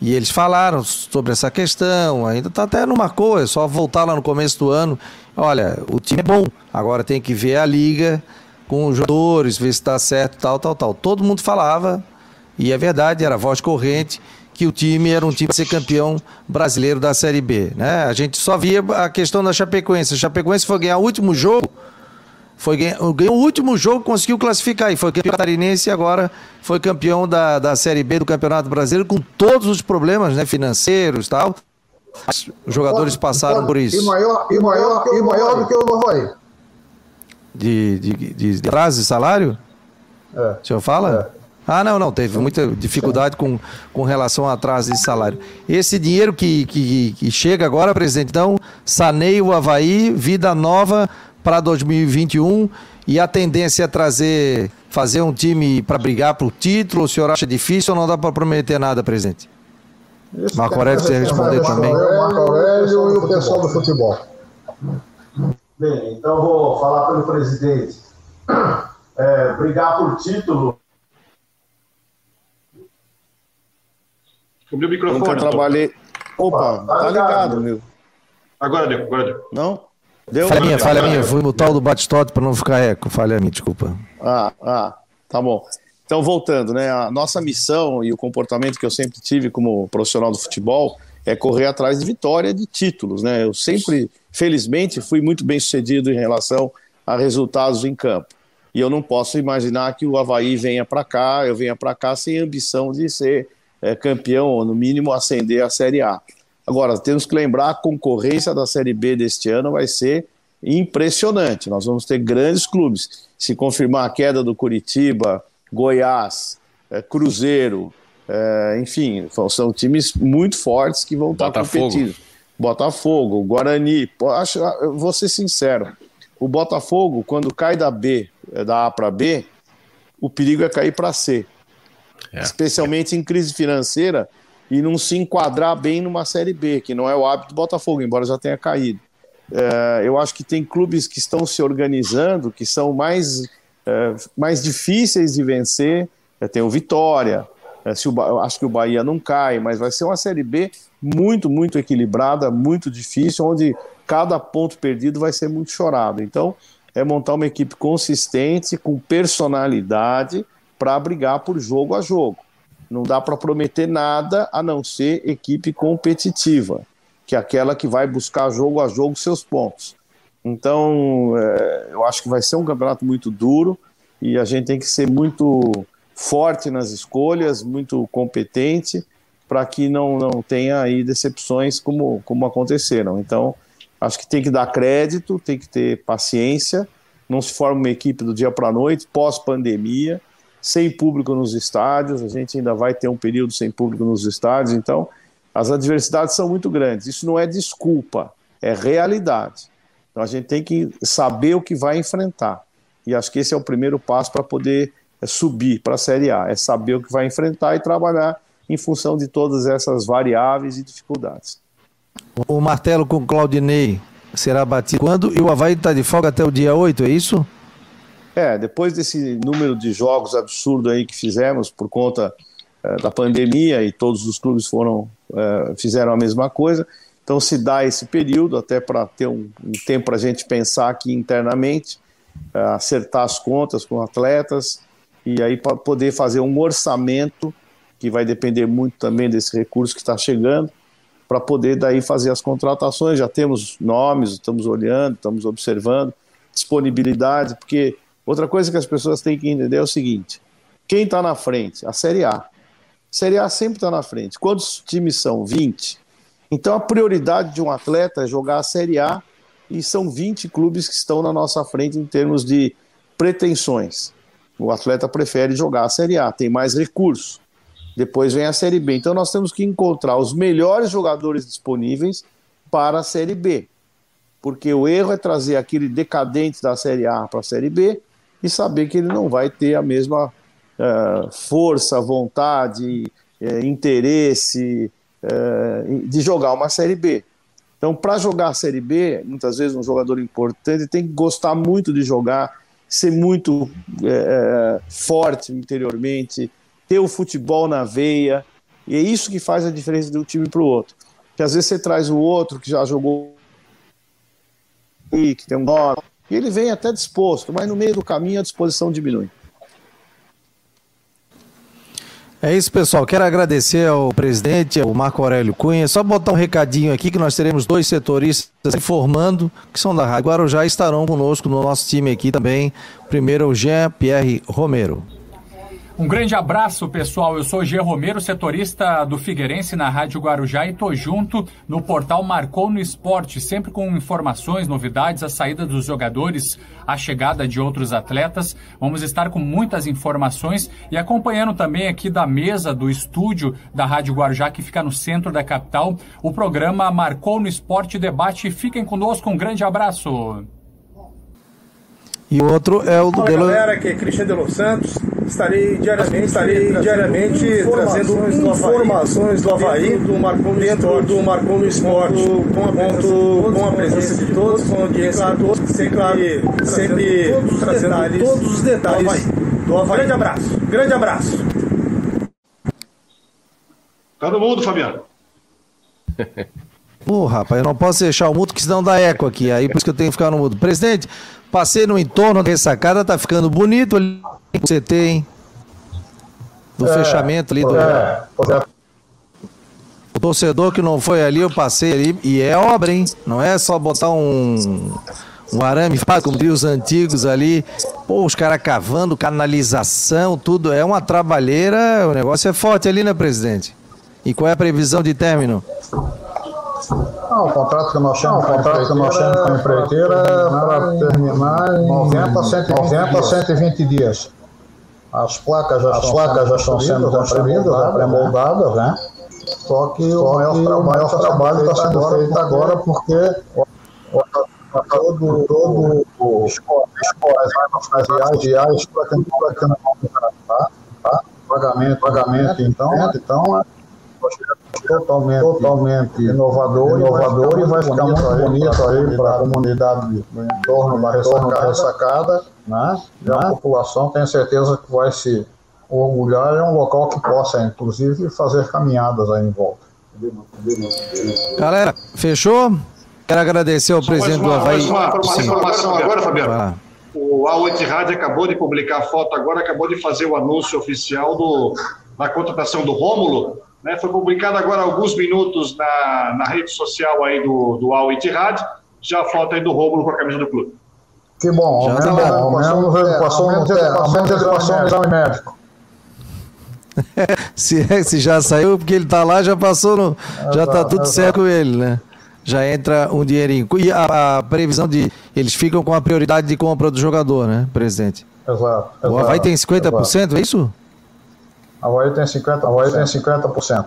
e eles falaram sobre essa questão, ainda está até numa coisa, é só voltar lá no começo do ano. Olha, o time é bom, agora tem que ver a liga com os jogadores, ver se está certo, tal, tal, tal. Todo mundo falava, e é verdade, era voz corrente, que o time era um time para ser campeão brasileiro da Série B. Né? A gente só via a questão da Chapecoense. A Chapecoense foi ganhar o último jogo foi, ganhou, o último jogo, conseguiu classificar e foi campeão catarinense e agora foi campeão da, da Série B do Campeonato Brasileiro com todos os problemas né, financeiros e tal. Os jogadores passaram por isso. E maior, e maior, e maior do que o Havaí. De, de, de, de atraso de salário? É. O senhor fala? É. Ah, não, não, teve muita dificuldade com, com relação a atraso de salário. Esse dinheiro que, que, que chega agora, presidente, então, saneia o Havaí, vida nova para 2021 e a tendência é trazer, fazer um time para brigar para o título? O senhor acha difícil ou não dá para prometer nada, presidente? Isso Marco Aurélio, você responder também. Marco Aurélio e o pessoal do futebol. Bem, então vou falar pelo presidente. É, brigar por título. O meu microfone. Nunca trabalhei. Opa, tá, tá ligado, meu. Agora deu, agora deu. Não? Deu? Falha minha, falha minha. Fui mutar o do Batistote para não ficar eco. Falha minha, desculpa. Ah, ah, tá bom. Então, voltando, né? A nossa missão e o comportamento que eu sempre tive como profissional do futebol é correr atrás de vitória, de títulos, né? Eu sempre, felizmente, fui muito bem sucedido em relação a resultados em campo. E eu não posso imaginar que o Havaí venha para cá, eu venha para cá sem ambição de ser é, campeão, ou no mínimo ascender a Série A. Agora, temos que lembrar, a concorrência da Série B deste ano vai ser impressionante. Nós vamos ter grandes clubes. Se confirmar a queda do Curitiba, Goiás, é, Cruzeiro, é, enfim, são times muito fortes que vão estar competindo. Botafogo, Guarani. Acho, vou ser sincero, o Botafogo, quando cai da B, é, da A para B, o perigo é cair para C. É. Especialmente em crise financeira e não se enquadrar bem numa Série B, que não é o hábito do Botafogo, embora já tenha caído. É, eu acho que tem clubes que estão se organizando, que são mais, é, mais difíceis de vencer. É, tem o Vitória, é, se o, acho que o Bahia não cai, mas vai ser uma Série B muito, muito equilibrada, muito difícil, onde cada ponto perdido vai ser muito chorado. Então, é montar uma equipe consistente, com personalidade, para brigar por jogo a jogo. Não dá para prometer nada a não ser equipe competitiva, que é aquela que vai buscar jogo a jogo seus pontos. Então, é, eu acho que vai ser um campeonato muito duro e a gente tem que ser muito forte nas escolhas, muito competente, para que não, não tenha aí decepções como, como aconteceram. Então, acho que tem que dar crédito, tem que ter paciência, não se forma uma equipe do dia para a noite, pós-pandemia, sem público nos estádios, a gente ainda vai ter um período sem público nos estádios, então as adversidades são muito grandes. Isso não é desculpa, é realidade. Então a gente tem que saber o que vai enfrentar. E acho que esse é o primeiro passo para poder é, subir para a Série A, é saber o que vai enfrentar e trabalhar em função de todas essas variáveis e dificuldades. O martelo com Claudinei será batido quando? E o Havaí está de folga até o dia 8, é isso? É, depois desse número de jogos absurdo aí que fizemos por conta é, da pandemia e todos os clubes foram é, fizeram a mesma coisa, então se dá esse período até para ter um, um tempo para a gente pensar aqui internamente, é, acertar as contas com atletas e aí para poder fazer um orçamento que vai depender muito também desse recurso que está chegando para poder daí fazer as contratações. Já temos nomes, estamos olhando, estamos observando disponibilidade, porque Outra coisa que as pessoas têm que entender é o seguinte: quem está na frente? A Série A. A Série A sempre está na frente. Quantos times são? 20. Então a prioridade de um atleta é jogar a Série A e são 20 clubes que estão na nossa frente em termos de pretensões. O atleta prefere jogar a Série A, tem mais recursos. Depois vem a Série B. Então nós temos que encontrar os melhores jogadores disponíveis para a Série B. Porque o erro é trazer aquele decadente da Série A para a Série B e saber que ele não vai ter a mesma uh, força, vontade, uh, interesse uh, de jogar uma Série B. Então, para jogar a Série B, muitas vezes um jogador importante tem que gostar muito de jogar, ser muito forte interiormente, ter o futebol na veia, e é isso que faz a diferença de um time para o outro. Que às vezes você traz o outro que já jogou que tem um nome, e ele vem até disposto, mas no meio do caminho a disposição diminui. É isso, pessoal. Quero agradecer ao presidente, ao Marco Aurélio Cunha. Só botar um recadinho aqui que nós teremos dois setoristas informando, que são da Rádio Guarujá, estarão conosco no nosso time aqui também. Primeiro, o Jean-Pierre Romero. Um grande abraço, pessoal. Eu sou G. Romero, setorista do Figueirense na Rádio Guarujá e tô junto no portal Marcou no Esporte, sempre com informações, novidades, a saída dos jogadores, a chegada de outros atletas. Vamos estar com muitas informações e acompanhando também aqui da mesa do estúdio da Rádio Guarujá, que fica no centro da capital, o programa Marcou no Esporte Debate. Fiquem conosco, um grande abraço. E o outro é o do Fala, galera, que é Cristian de Los Santos. Estarei diariamente, estarei diariamente trazendo informações do Havaí dentro do Marcon no dentro Esporte, do Marcon no Esporte, com a presença, todos, com a presença de todos, com a audiência de todos, sempre, sempre todos trazendo detalhes, todos os detalhes do Havaí. do Havaí. Grande abraço, grande abraço. Tá no mudo, Fabiano. Pô, rapaz, eu não posso deixar o mudo, que senão dá eco aqui. Aí por isso que eu tenho que ficar no mudo. Presidente, passei no entorno da ressacada, tá ficando bonito ali CT, hein? Do é, fechamento ali do. É, O torcedor que não foi ali, eu passei ali, e é obra, hein? Não é só botar um, um arame, como diziam os antigos ali. Pô, os caras cavando, canalização, tudo. É uma trabalheira, o negócio é forte ali, né, presidente? E qual é a previsão de término? Não, o contrato o contrato que nós temos com a empreiteira é para terminar em 90 a 120 dias. As placas já, As placas já estão sendo construídas, já pré-moldadas, né? Só que Só o maior maior tá trabalho está sendo agora feito agora porque todo, todo o materiais para quem não tá? Pagamento, pagamento, então, então totalmente, totalmente inovador, inovador e vai ficar muito bonito aí para a comunidade do entorno da ressacada né? E a população tem certeza que vai se orgulhar, é um local que possa, inclusive, fazer caminhadas aí em volta. Galera, fechou? Quero agradecer ao Só presidente uma, do Havaí. Mais uma, uma informação agora, Fabiano. Ah. O A8 Rádio acabou de publicar a foto agora, acabou de fazer o anúncio oficial do, da contratação do Rômulo. Né? Foi publicado agora há alguns minutos na, na rede social aí do, do A8 Rádio, já a foto aí do Rômulo com a camisa do clube. Que bom, já tá passou, ao menos ele passou no exame médico. se, se já saiu, porque ele tá lá, já passou no. Já tá tudo certo com ele, né? Já entra um dinheirinho. E a, a, previsão de. Eles ficam com a prioridade de compra do jogador, né, presidente? Exato. exato o Havaí tem 50%, exato. é isso? A Havaí tem 50%. A Havaí tem 50%.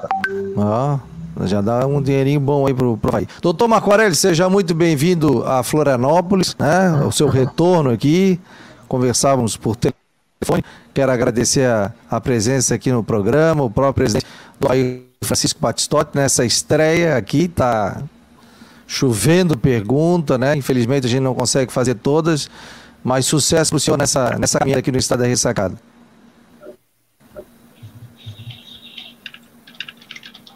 Ah. Já dá um dinheirinho bom aí pro, pro Havaí. Doutor Macorelli, seja muito bem-vindo a Florianópolis, né? O seu retorno aqui. Conversávamos por telefone. Quero agradecer a, a presença aqui no programa, o próprio presidente do Havaí, Francisco Batistotti, nessa estreia aqui. Tá chovendo pergunta, né? Infelizmente a gente não consegue fazer todas, mas sucesso pro senhor nessa, nessa caminhada aqui no estado da ressacada.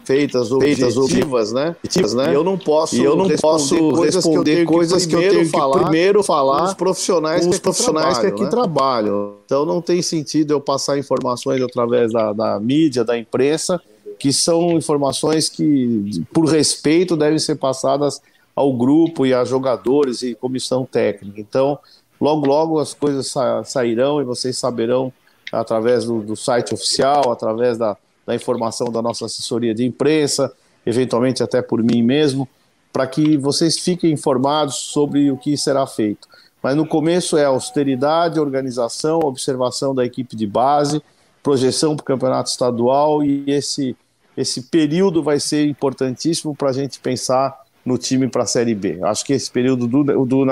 Feitas objetivas, né? né? E eu não posso, e eu não posso responder coisas que eu tenho que falar, primeiro falar os profissionais, os que, profissionais que aqui né? trabalham. Então não tem sentido eu passar informações através da, da mídia, da imprensa, que são informações que, por respeito, devem ser passadas ao grupo e a jogadores e comissão técnica. Então, logo, logo as coisas sa sairão e vocês saberão através do, do site oficial, através da, da informação da nossa assessoria de imprensa, eventualmente até por mim mesmo, para que vocês fiquem informados sobre o que será feito. Mas no começo é austeridade, organização, observação da equipe de base, projeção para o campeonato estadual e esse, esse período vai ser importantíssimo para a gente pensar no time para a Série B. Acho que esse período do, do,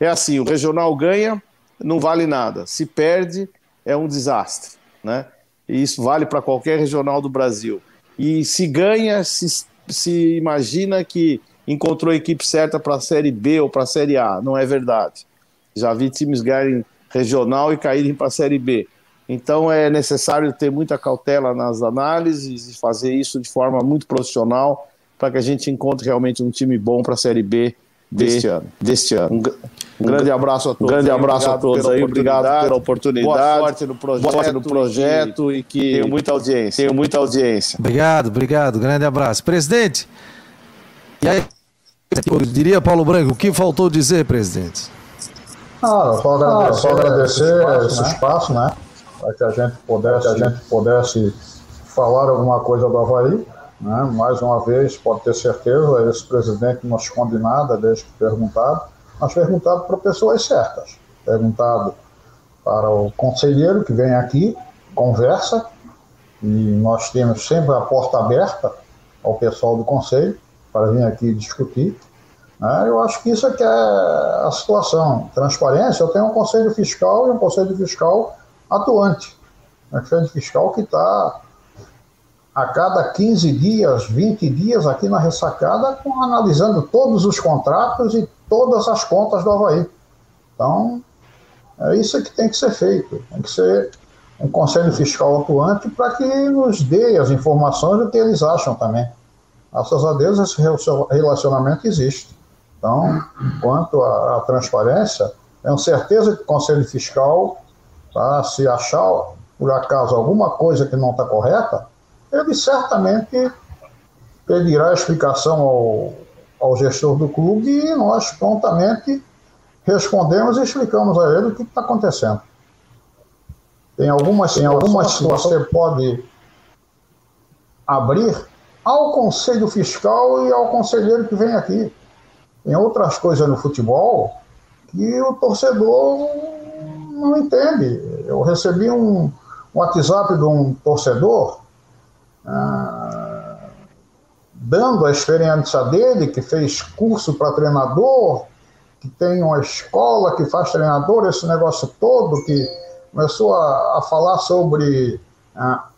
é assim: o regional ganha, não vale nada, se perde, é um desastre. Né? E isso vale para qualquer regional do Brasil. E se ganha, se, se imagina que encontrou a equipe certa para a Série B ou para a Série A. Não é verdade. Já vi times ganharem regional e caírem para a Série B. Então é necessário ter muita cautela nas análises e fazer isso de forma muito profissional para que a gente encontre realmente um time bom para a Série B deste ano. Deste ano. Um grande abraço a todos. Um grande abraço a todos aí. Obrigado pela oportunidade. Boa sorte no projeto, Boa sorte no projeto e que, tenho muita audiência. Tenho muita audiência. Obrigado, obrigado. Grande abraço. Presidente, e aí, eu diria Paulo Branco, o que faltou dizer, presidente? Ah, só agradecer, ah, só agradecer esse espaço, né? Para que a gente pudesse, a gente pudesse falar alguma coisa do Havaí. Né? Mais uma vez, pode ter certeza, esse presidente não esconde nada desde que perguntado mas perguntado para pessoas certas. Perguntado para o conselheiro que vem aqui, conversa, e nós temos sempre a porta aberta ao pessoal do conselho para vir aqui discutir. Né? Eu acho que isso é que é a situação. Transparência, eu tenho um conselho fiscal e um conselho fiscal atuante. Um conselho fiscal que está a cada 15 dias, 20 dias aqui na ressacada, analisando todos os contratos e todas as contas do Havaí. Então, é isso que tem que ser feito. Tem que ser um conselho fiscal atuante para que nos dê as informações do que eles acham também. Graças a Deus esse relacionamento existe. Então, quanto à, à transparência, tenho certeza que o conselho fiscal, tá, se achar por acaso alguma coisa que não está correta, ele certamente pedirá explicação ao, ao gestor do clube e nós prontamente respondemos e explicamos a ele o que está acontecendo. Tem algumas, tem algumas que você pode abrir ao conselho fiscal e ao conselheiro que vem aqui. Tem outras coisas no futebol que o torcedor não entende. Eu recebi um WhatsApp de um torcedor ah, dando a experiência dele, que fez curso para treinador, que tem uma escola que faz treinador, esse negócio todo, que começou a, a falar sobre ah,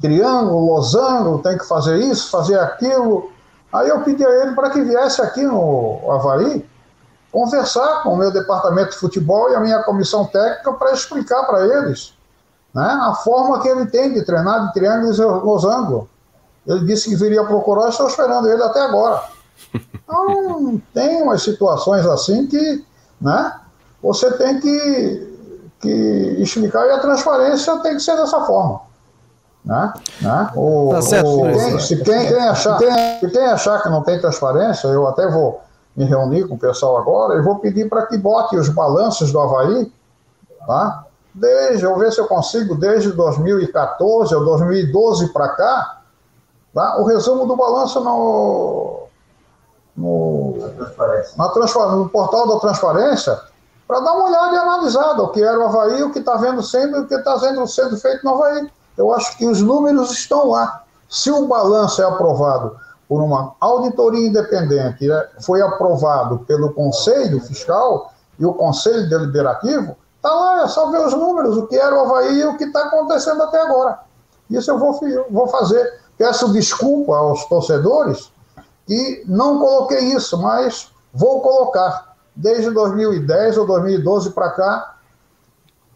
triângulo, losango, tem que fazer isso, fazer aquilo. Aí eu pedi a ele para que viesse aqui no Havaí conversar com o meu departamento de futebol e a minha comissão técnica para explicar para eles né, a forma que ele tem de treinar de triângulos e losango. Ele disse que viria procurar, estou esperando ele até agora. Então, tem umas situações assim que né, você tem que, que explicar e a transparência tem que ser dessa forma. Né? Né? O, tá certo, o, quem, se quem, quem, achar, quem, quem achar que não tem transparência, eu até vou me reunir com o pessoal agora e vou pedir para que bote os balanços do Havaí, tá? Desde, eu vou ver se eu consigo, desde 2014 ou 2012 para cá, tá? o resumo do balanço no, no, na transparência. no portal da transparência, para dar uma olhada e analisada o que era o Havaí, o que está vendo sendo, o que está sendo, sendo feito no Havaí. Eu acho que os números estão lá. Se o balanço é aprovado por uma auditoria independente, né, foi aprovado pelo Conselho Fiscal e o Conselho Deliberativo, está lá, é só ver os números, o que era o Havaí e o que está acontecendo até agora. Isso eu vou, vou fazer. Peço desculpa aos torcedores que não coloquei isso, mas vou colocar. Desde 2010 ou 2012 para cá,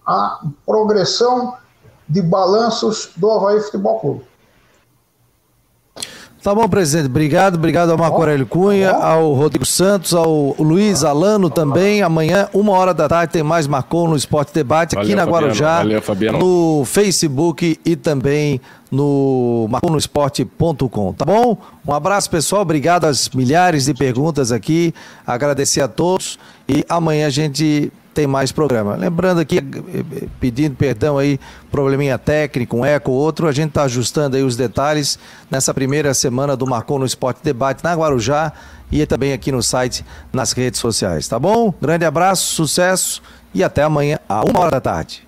a progressão de balanços do Havaí Futebol Clube. Tá bom, presidente. Obrigado. Obrigado ao Marco Aurélio Cunha, ao Rodrigo Santos, ao Luiz Alano também. Amanhã, uma hora da tarde, tem mais Marcou no Esporte Debate aqui na Guarujá. Valeu, Fabiano. No Facebook e também no marconosport.com, tá bom? Um abraço, pessoal. Obrigado às milhares de perguntas aqui. Agradecer a todos. E amanhã a gente tem mais programa. Lembrando aqui, pedindo perdão aí, probleminha técnico, um eco, outro, a gente está ajustando aí os detalhes nessa primeira semana do Marcou no Esporte Debate na Guarujá e também aqui no site, nas redes sociais, tá bom? Grande abraço, sucesso e até amanhã, a uma hora da tarde.